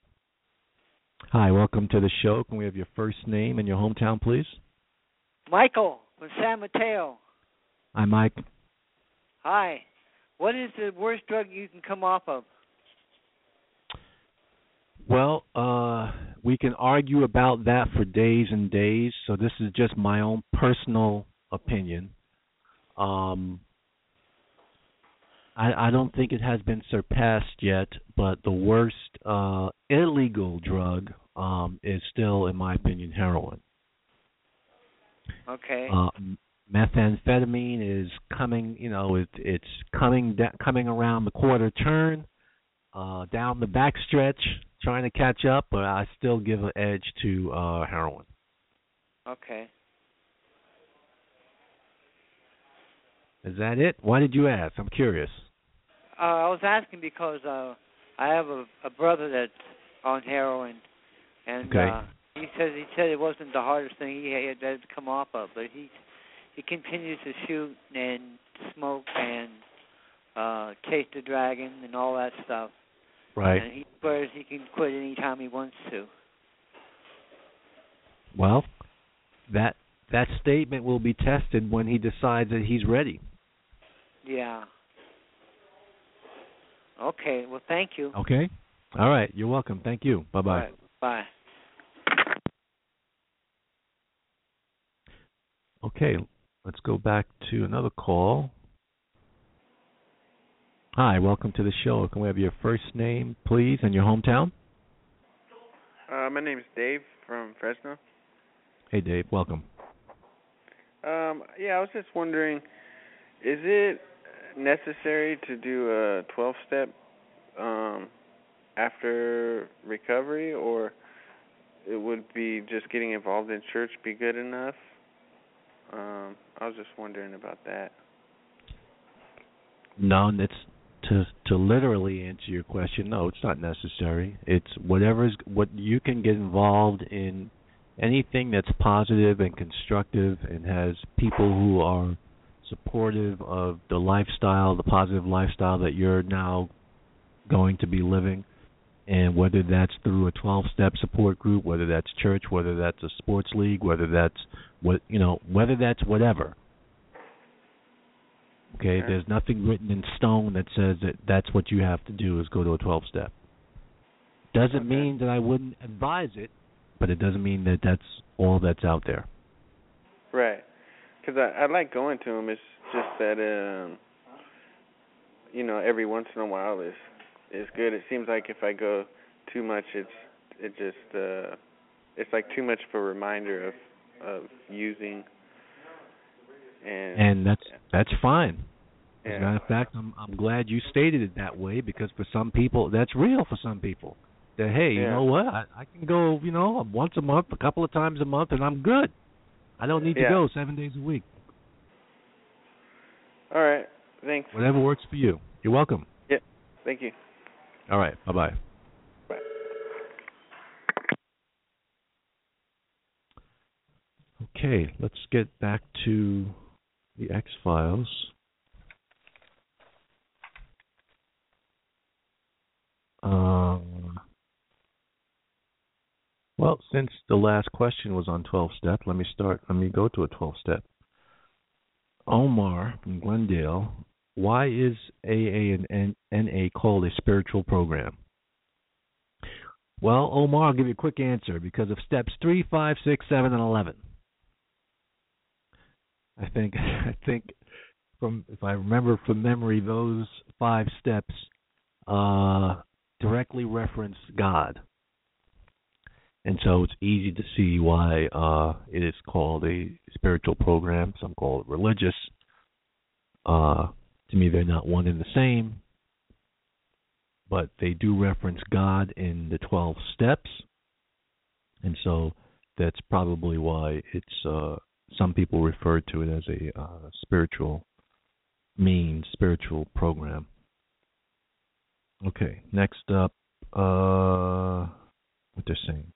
Hi, welcome to the show. Can we have your first name and your hometown, please? Michael from San Mateo. Hi, Mike. Hi. What is the worst drug you can come off of? Well, uh, we can argue about that for days and days. So this is just my own personal opinion. Um, I, I don't think it has been surpassed yet, but the worst uh, illegal drug um, is still, in my opinion, heroin. Okay. Uh, methamphetamine is coming, you know, it, it's coming da- coming around the quarter turn, uh, down the backstretch, trying to catch up, but I still give an edge to uh, heroin. Okay. Is that it? Why did you ask? I'm curious. Uh, I was asking because uh, I have a, a brother that's on heroin, and Okay. uh, he says he said it wasn't the hardest thing he had to come off of, but he he continues to shoot and smoke and uh chase the dragon and all that stuff. Right. And he swears he can quit anytime he wants to. Well, that that statement will be tested when he decides that he's ready. Yeah. Okay. Well, thank you. Okay. All right. You're welcome. Thank you. Bye bye. Right, Bye. Okay. Let's go back to another call. Hi. Welcome to the show. Can we have your first name, please, and your hometown? Uh, my name is Dave from Fresno. Hey, Dave. Welcome. Um, yeah, I was just wondering, is it necessary to do a 12-step um, after recovery, or it would be just getting involved in church be good enough? Um, I was just wondering about that. No, it's to to literally answer your question. No, it's not necessary. It's whatever's what you can get involved in anything that's positive and constructive and has people who are supportive of the lifestyle, the positive lifestyle that you're now going to be living. And whether that's through a 12 step support group, whether that's church, whether that's a sports league, whether that's what, you know, whether that's whatever. Okay, there's nothing written in stone that says that that's what you have to do is go to a 12 step. Doesn't mean that I wouldn't advise it, but it doesn't mean that that's all that's out there. Right. Because I, I like going to them. It's just that, um, you know, every once in a while is is good. It seems like if I go too much, it's it just uh, it's like too much of a reminder of of using. And And that's that's fine. As a Yeah. matter of fact, I'm I'm glad you stated it that way because for some people that's real for some people. That hey, you know what? I, I can go, you know, once a month, a couple of times a month, and I'm good. I don't need to go seven days a week. All right. Thanks. Whatever works for you. You're welcome. Yeah. Thank you. All right. Bye bye. Okay, let's get back to the X Files. Um, well, since the last question was on 12 step, let me start. Let me go to a 12 step. Omar from Glendale, why is AA and NA called a spiritual program? Well, Omar, I'll give you a quick answer because of steps three, five, six, seven, and 11. I think I think from if I remember from memory, those five steps uh, directly reference God, and so it's easy to see why uh, it is called a spiritual program. Some call it religious. Uh, to me, they're not one and the same, but they do reference God in the twelve steps, and so that's probably why it's. Uh, some people refer to it as a uh, spiritual means, spiritual program. Okay, next up, uh, what they're saying.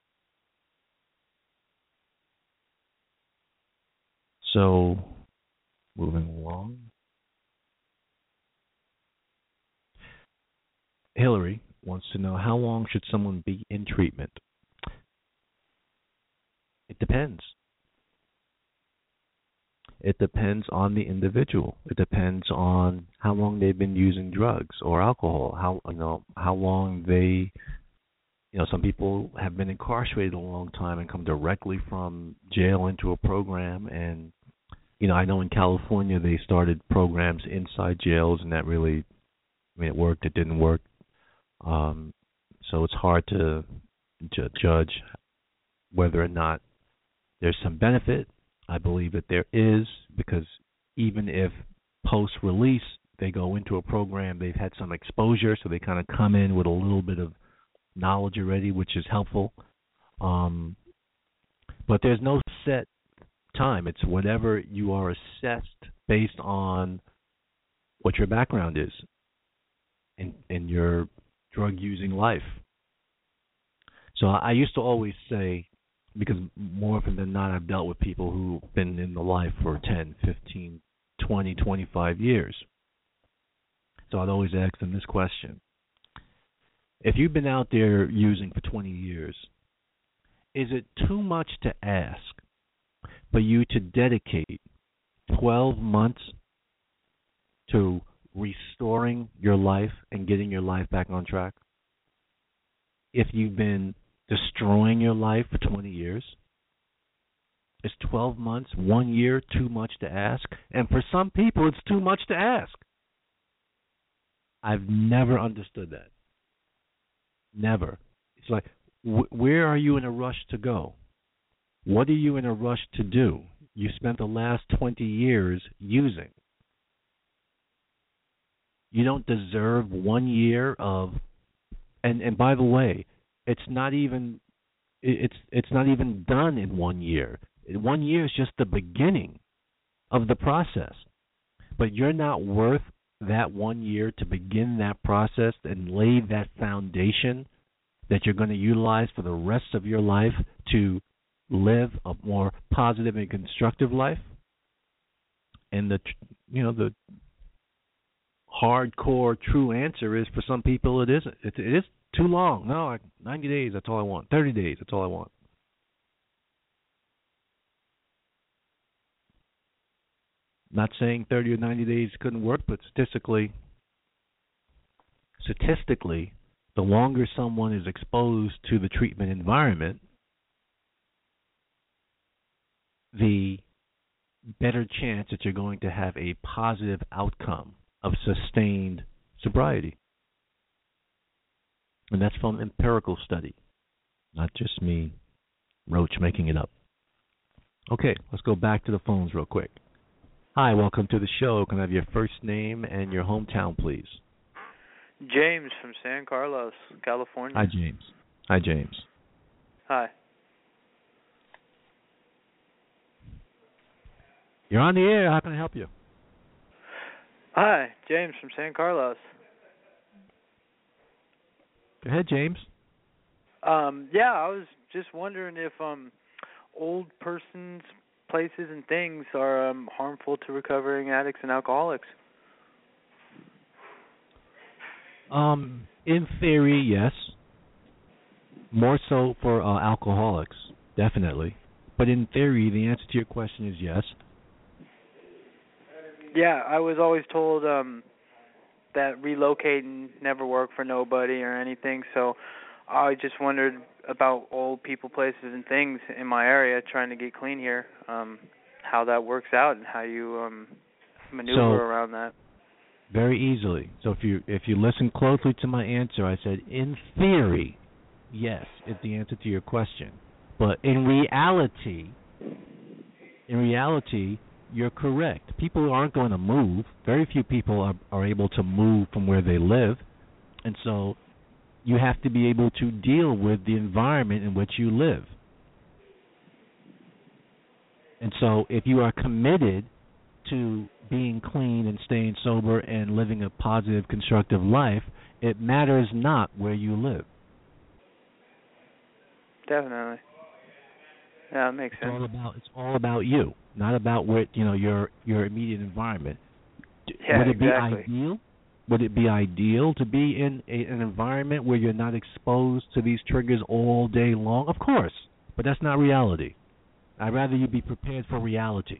So, moving along. Hillary wants to know how long should someone be in treatment? It depends. It depends on the individual. It depends on how long they've been using drugs or alcohol. How you know how long they, you know, some people have been incarcerated a long time and come directly from jail into a program. And you know, I know in California they started programs inside jails, and that really, I mean, it worked. It didn't work. Um, so it's hard to ju- judge whether or not there's some benefit I believe that there is because even if post release they go into a program, they've had some exposure, so they kind of come in with a little bit of knowledge already, which is helpful. Um, but there's no set time. It's whatever you are assessed based on what your background is in your drug using life. So I used to always say because more often than not I've dealt with people who've been in the life for 10, 15, 20, 25 years. So I'd always ask them this question. If you've been out there using for 20 years, is it too much to ask for you to dedicate 12 months to restoring your life and getting your life back on track? If you've been destroying your life for 20 years? Is 12 months, one year too much to ask? And for some people, it's too much to ask. I've never understood that. Never. It's like, wh- where are you in a rush to go? What are you in a rush to do? You spent the last 20 years using. You don't deserve one year of and and by the way, it's not even it's it's not even done in one year. One year is just the beginning of the process. But you're not worth that one year to begin that process and lay that foundation that you're going to utilize for the rest of your life to live a more positive and constructive life. And the you know the hardcore true answer is for some people it isn't. It, it is too long. No, I, 90 days, that's all I want. 30 days, that's all I want. Not saying 30 or 90 days couldn't work, but statistically, statistically, the longer someone is exposed to the treatment environment, the better chance that you're going to have a positive outcome of sustained sobriety. And that's from empirical study, not just me, Roach, making it up. Okay, let's go back to the phones real quick. Hi, welcome to the show. Can I have your first name and your hometown, please? James from San Carlos, California. Hi, James. Hi, James. Hi. You're on the air. How can I help you? Hi, James from San Carlos. Go ahead, James. Um, yeah, I was just wondering if um old persons, places and things are um harmful to recovering addicts and alcoholics. Um, in theory, yes. More so for uh, alcoholics, definitely. But in theory, the answer to your question is yes. Yeah, I was always told um that relocating never worked for nobody or anything, so I just wondered about old people, places and things in my area trying to get clean here. Um how that works out and how you um maneuver So- around that. Very easily. So if you if you listen closely to my answer, I said in theory, yes, is the answer to your question. But in reality, in reality, you're correct. People aren't going to move. Very few people are are able to move from where they live. And so you have to be able to deal with the environment in which you live. And so if you are committed to being clean and staying sober and living a positive, constructive life, it matters not where you live. Definitely. Yeah, that makes sense. It's all about it's all about you, not about where you know your your immediate environment. Yeah, Would it be ideal? Would it be ideal to be in a, an environment where you're not exposed to these triggers all day long? Of course, but that's not reality. I'd rather you be prepared for reality.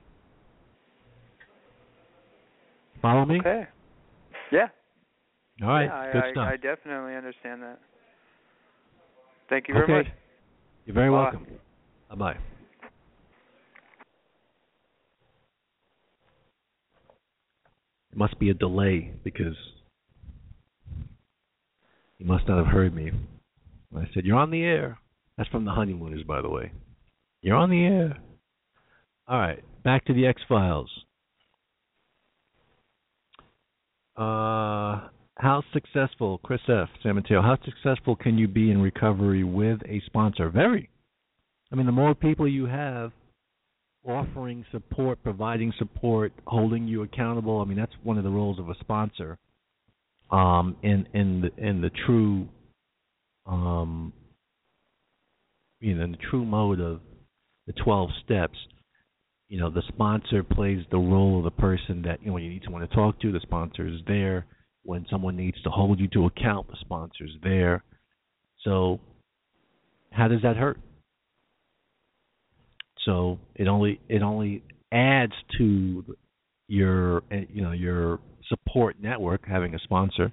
Follow me? Okay. Yeah. All right, yeah, I, good I, stuff. I definitely understand that. Thank you very okay. much. You're very Bye. welcome. Bye bye. It must be a delay because you must not have heard me. I said, You're on the air. That's from the honeymooners, by the way. You're on the air. All right, back to the X Files. Uh, how successful, Chris F. San Mateo, how successful can you be in recovery with a sponsor? Very. I mean, the more people you have offering support, providing support, holding you accountable. I mean, that's one of the roles of a sponsor. Um, in in the in the true, um, you know, in the true mode of the twelve steps, you know, the sponsor plays the role of the person that you know you need someone to talk to, the sponsor is there. When someone needs to hold you to account, the sponsor is there. So, how does that hurt? So it only it only adds to your eh, you know your support network having a sponsor.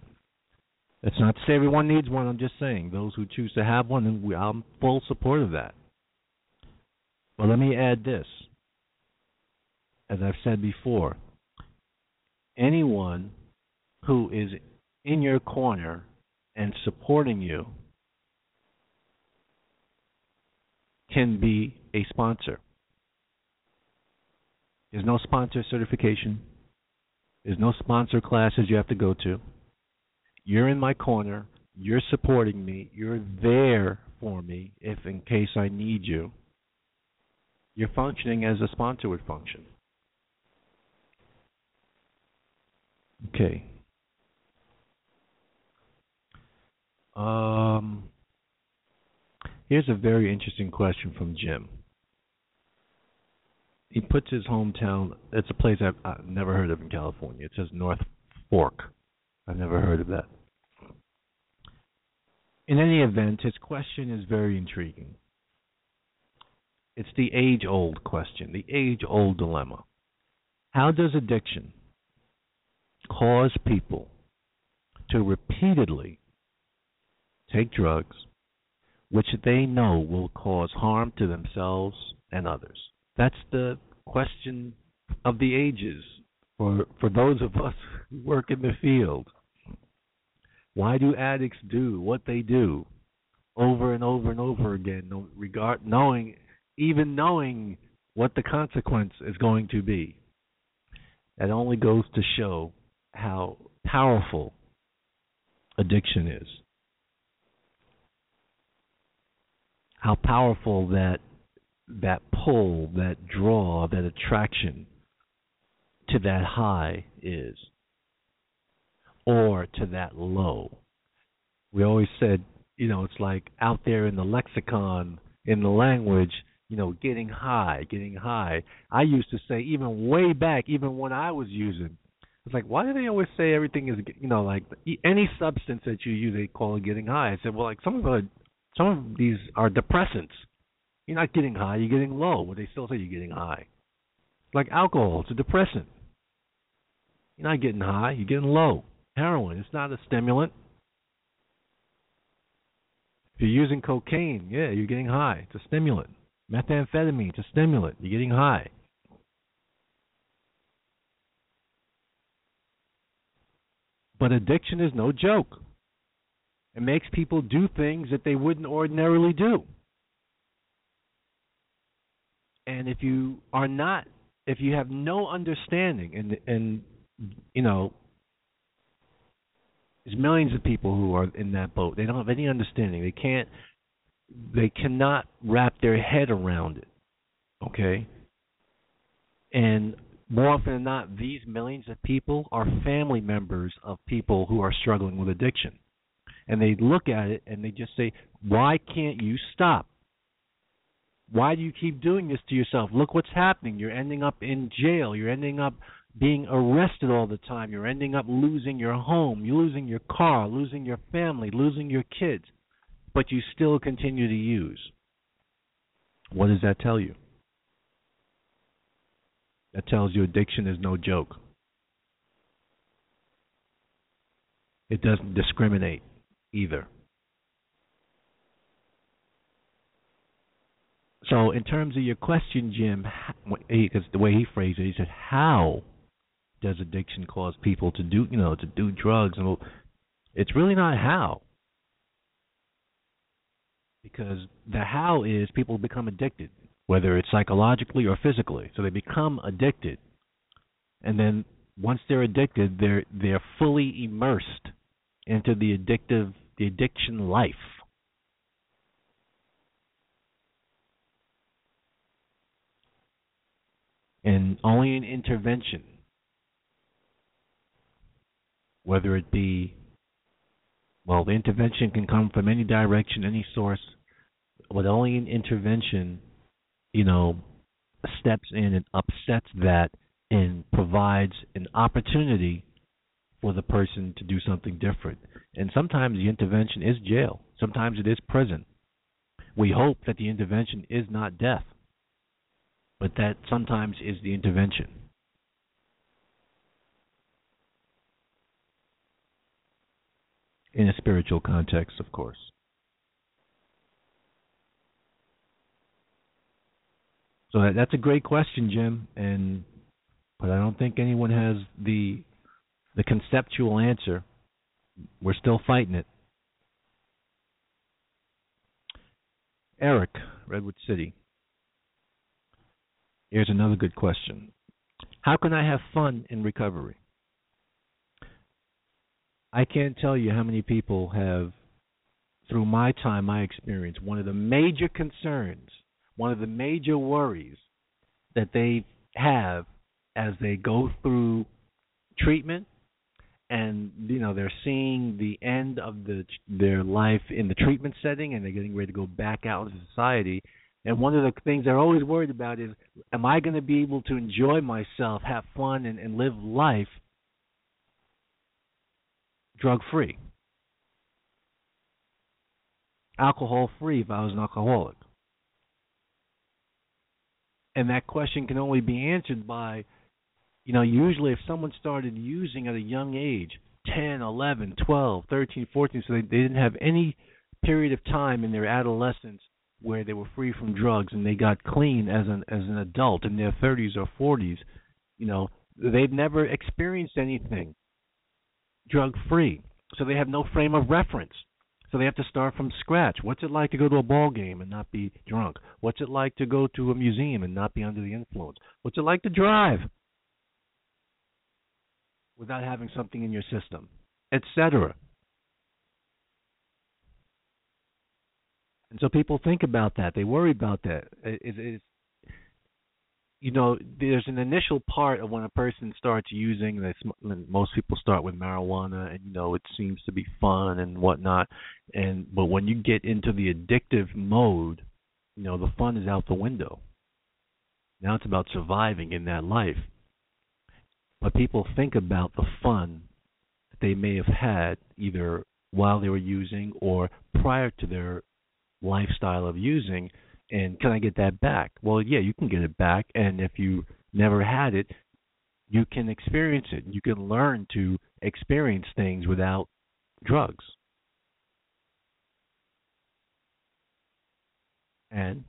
It's not to say everyone needs one. I'm just saying those who choose to have one, we, I'm full support of that. But let me add this. As I've said before, anyone who is in your corner and supporting you can be a sponsor. There's no sponsor certification. There's no sponsor classes you have to go to. You're in my corner. You're supporting me. You're there for me if in case I need you. You're functioning as a sponsor would function. Okay. Um, here's a very interesting question from Jim. He puts his hometown. It's a place I've, I've never heard of in California. It says North Fork. I've never heard of that. In any event, his question is very intriguing. It's the age old question, the age old dilemma. How does addiction cause people to repeatedly take drugs which they know will cause harm to themselves and others? That's the question of the ages for for those of us who work in the field. Why do addicts do what they do over and over and over again, regard knowing even knowing what the consequence is going to be? That only goes to show how powerful addiction is. How powerful that that pull, that draw, that attraction to that high is, or to that low. We always said, you know, it's like out there in the lexicon, in the language, you know, getting high, getting high. I used to say, even way back, even when I was using, it's like, why do they always say everything is, you know, like any substance that you use, they call it getting high? I said, well, like some of the, some of these are depressants you're not getting high, you're getting low, but they still say you're getting high. Like alcohol, it's a depressant. You're not getting high, you're getting low. Heroin, it's not a stimulant. If you're using cocaine, yeah, you're getting high. It's a stimulant. Methamphetamine, it's a stimulant. You're getting high. But addiction is no joke. It makes people do things that they wouldn't ordinarily do. And if you are not, if you have no understanding, and and you know, there's millions of people who are in that boat. They don't have any understanding. They can't, they cannot wrap their head around it. Okay. And more often than not, these millions of people are family members of people who are struggling with addiction. And they look at it and they just say, Why can't you stop? Why do you keep doing this to yourself? Look what's happening. You're ending up in jail. You're ending up being arrested all the time. You're ending up losing your home, you're losing your car, losing your family, losing your kids, but you still continue to use. What does that tell you? That tells you addiction is no joke. It doesn't discriminate either. So, in terms of your question, Jim, because the way he phrased it, he said, "How does addiction cause people to do, you know, to do drugs?" And it's really not how, because the how is people become addicted, whether it's psychologically or physically. So they become addicted, and then once they're addicted, they're they're fully immersed into the addictive, the addiction life and only an intervention, whether it be, well, the intervention can come from any direction, any source, but only an intervention, you know, steps in and upsets that and provides an opportunity for the person to do something different. And sometimes the intervention is jail, sometimes it is prison. We hope that the intervention is not death But that sometimes is the intervention. In a spiritual context, of course. So that's a great question, Jim, and but I don't think anyone has the the conceptual answer. We're still fighting it. Eric, Redwood City. Here's another good question. How can I have fun in recovery? I can't tell you how many people have, through my time, my experience, one of the major concerns, one of the major worries that they have as they go through treatment and you know they're seeing the end of the their life in the treatment setting and they're getting ready to go back out into society. And one of the things they're always worried about is am i going to be able to enjoy myself have fun and, and live life drug free alcohol free if i was an alcoholic. And that question can only be answered by you know, usually if someone started using at a young age, 10, 11, 12, 13, 14, so they, they didn't have any period of time in their adolescence where they were free from drugs and they got clean as an as an adult in their 30s or 40s, you know, they've never experienced anything drug free. So they have no frame of reference. So they have to start from scratch. What's it like to go to a ball game and not be drunk? What's it like to go to a museum and not be under the influence? What's it like to drive? Without having something in your system, etc. And so people think about that. They worry about that. It, it, you know, there's an initial part of when a person starts using this. Most people start with marijuana, and you know, it seems to be fun and whatnot. And but when you get into the addictive mode, you know, the fun is out the window. Now it's about surviving in that life but people think about the fun that they may have had either while they were using or prior to their lifestyle of using and can I get that back? Well, yeah, you can get it back and if you never had it, you can experience it. You can learn to experience things without drugs. And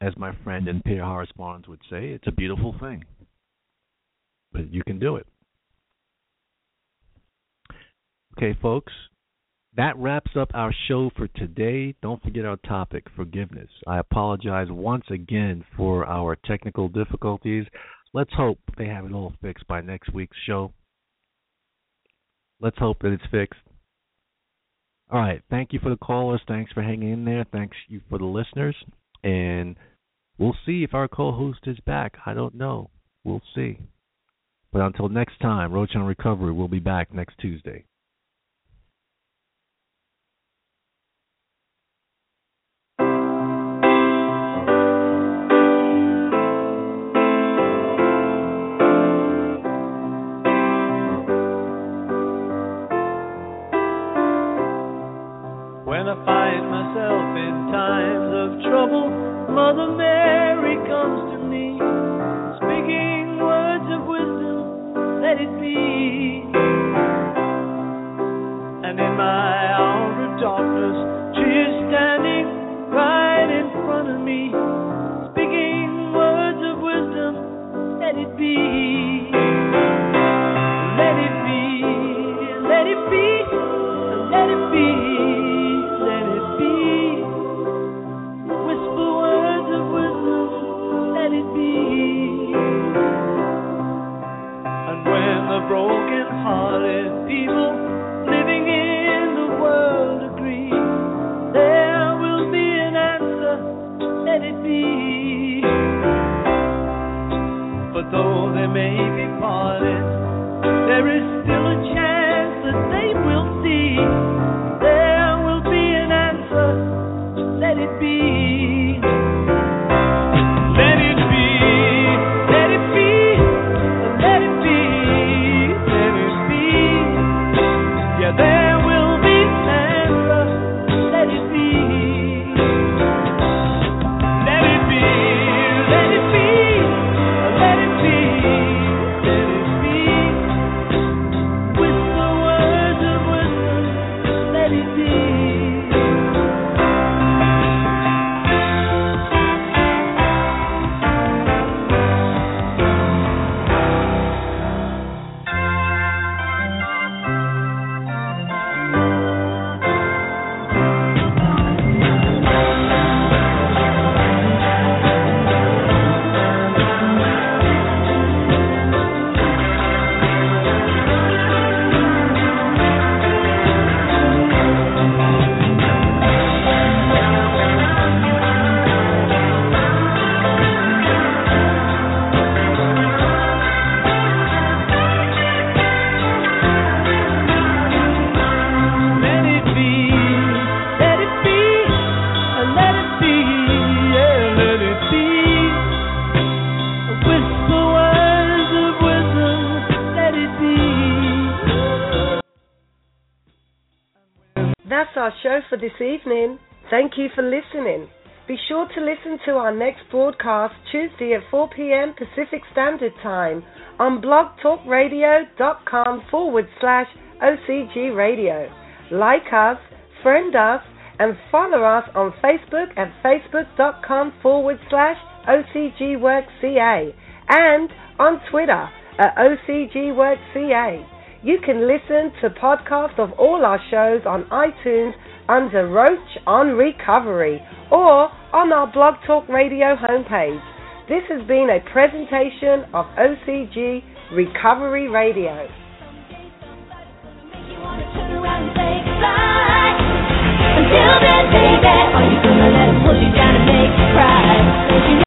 as my friend and Horace Barnes would say, it's a beautiful thing but you can do it. Okay, folks, that wraps up our show for today. Don't forget our topic, forgiveness. I apologize once again for our technical difficulties. Let's hope they have it all fixed by next week's show. Let's hope that it's fixed. All right. Thank you for the callers. Thanks for hanging in there. Thanks you for the listeners. And we'll see if our co host is back. I don't know. We'll see. But until next time, Roach on Recovery will be back next Tuesday. When I find for this evening. Thank you for listening. Be sure to listen to our next broadcast Tuesday at 4 p.m. Pacific Standard Time on blogtalkradio.com forward slash OCG Radio. Like us, friend us, and follow us on Facebook at facebook.com forward slash OCGWorkCA and on Twitter at OCGWorkCA. You can listen to podcasts of all our shows on iTunes under Roach on Recovery or on our Blog Talk Radio homepage. This has been a presentation of OCG Recovery Radio. Until then, baby, are you gonna let him push you down and make you cry? Don't you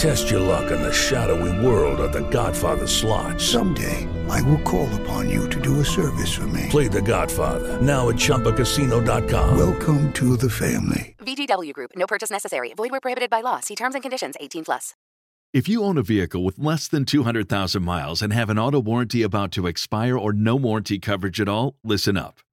Test your luck in the shadowy world of The Godfather slot. Someday, I will call upon you to do a service for me. Play The Godfather now at ChumbaCasino.com. Welcome to the family. VGW Group. No purchase necessary. Void where prohibited by law. See terms and conditions. 18 plus. If you own a vehicle with less than 200,000 miles and have an auto warranty about to expire or no warranty coverage at all, listen up.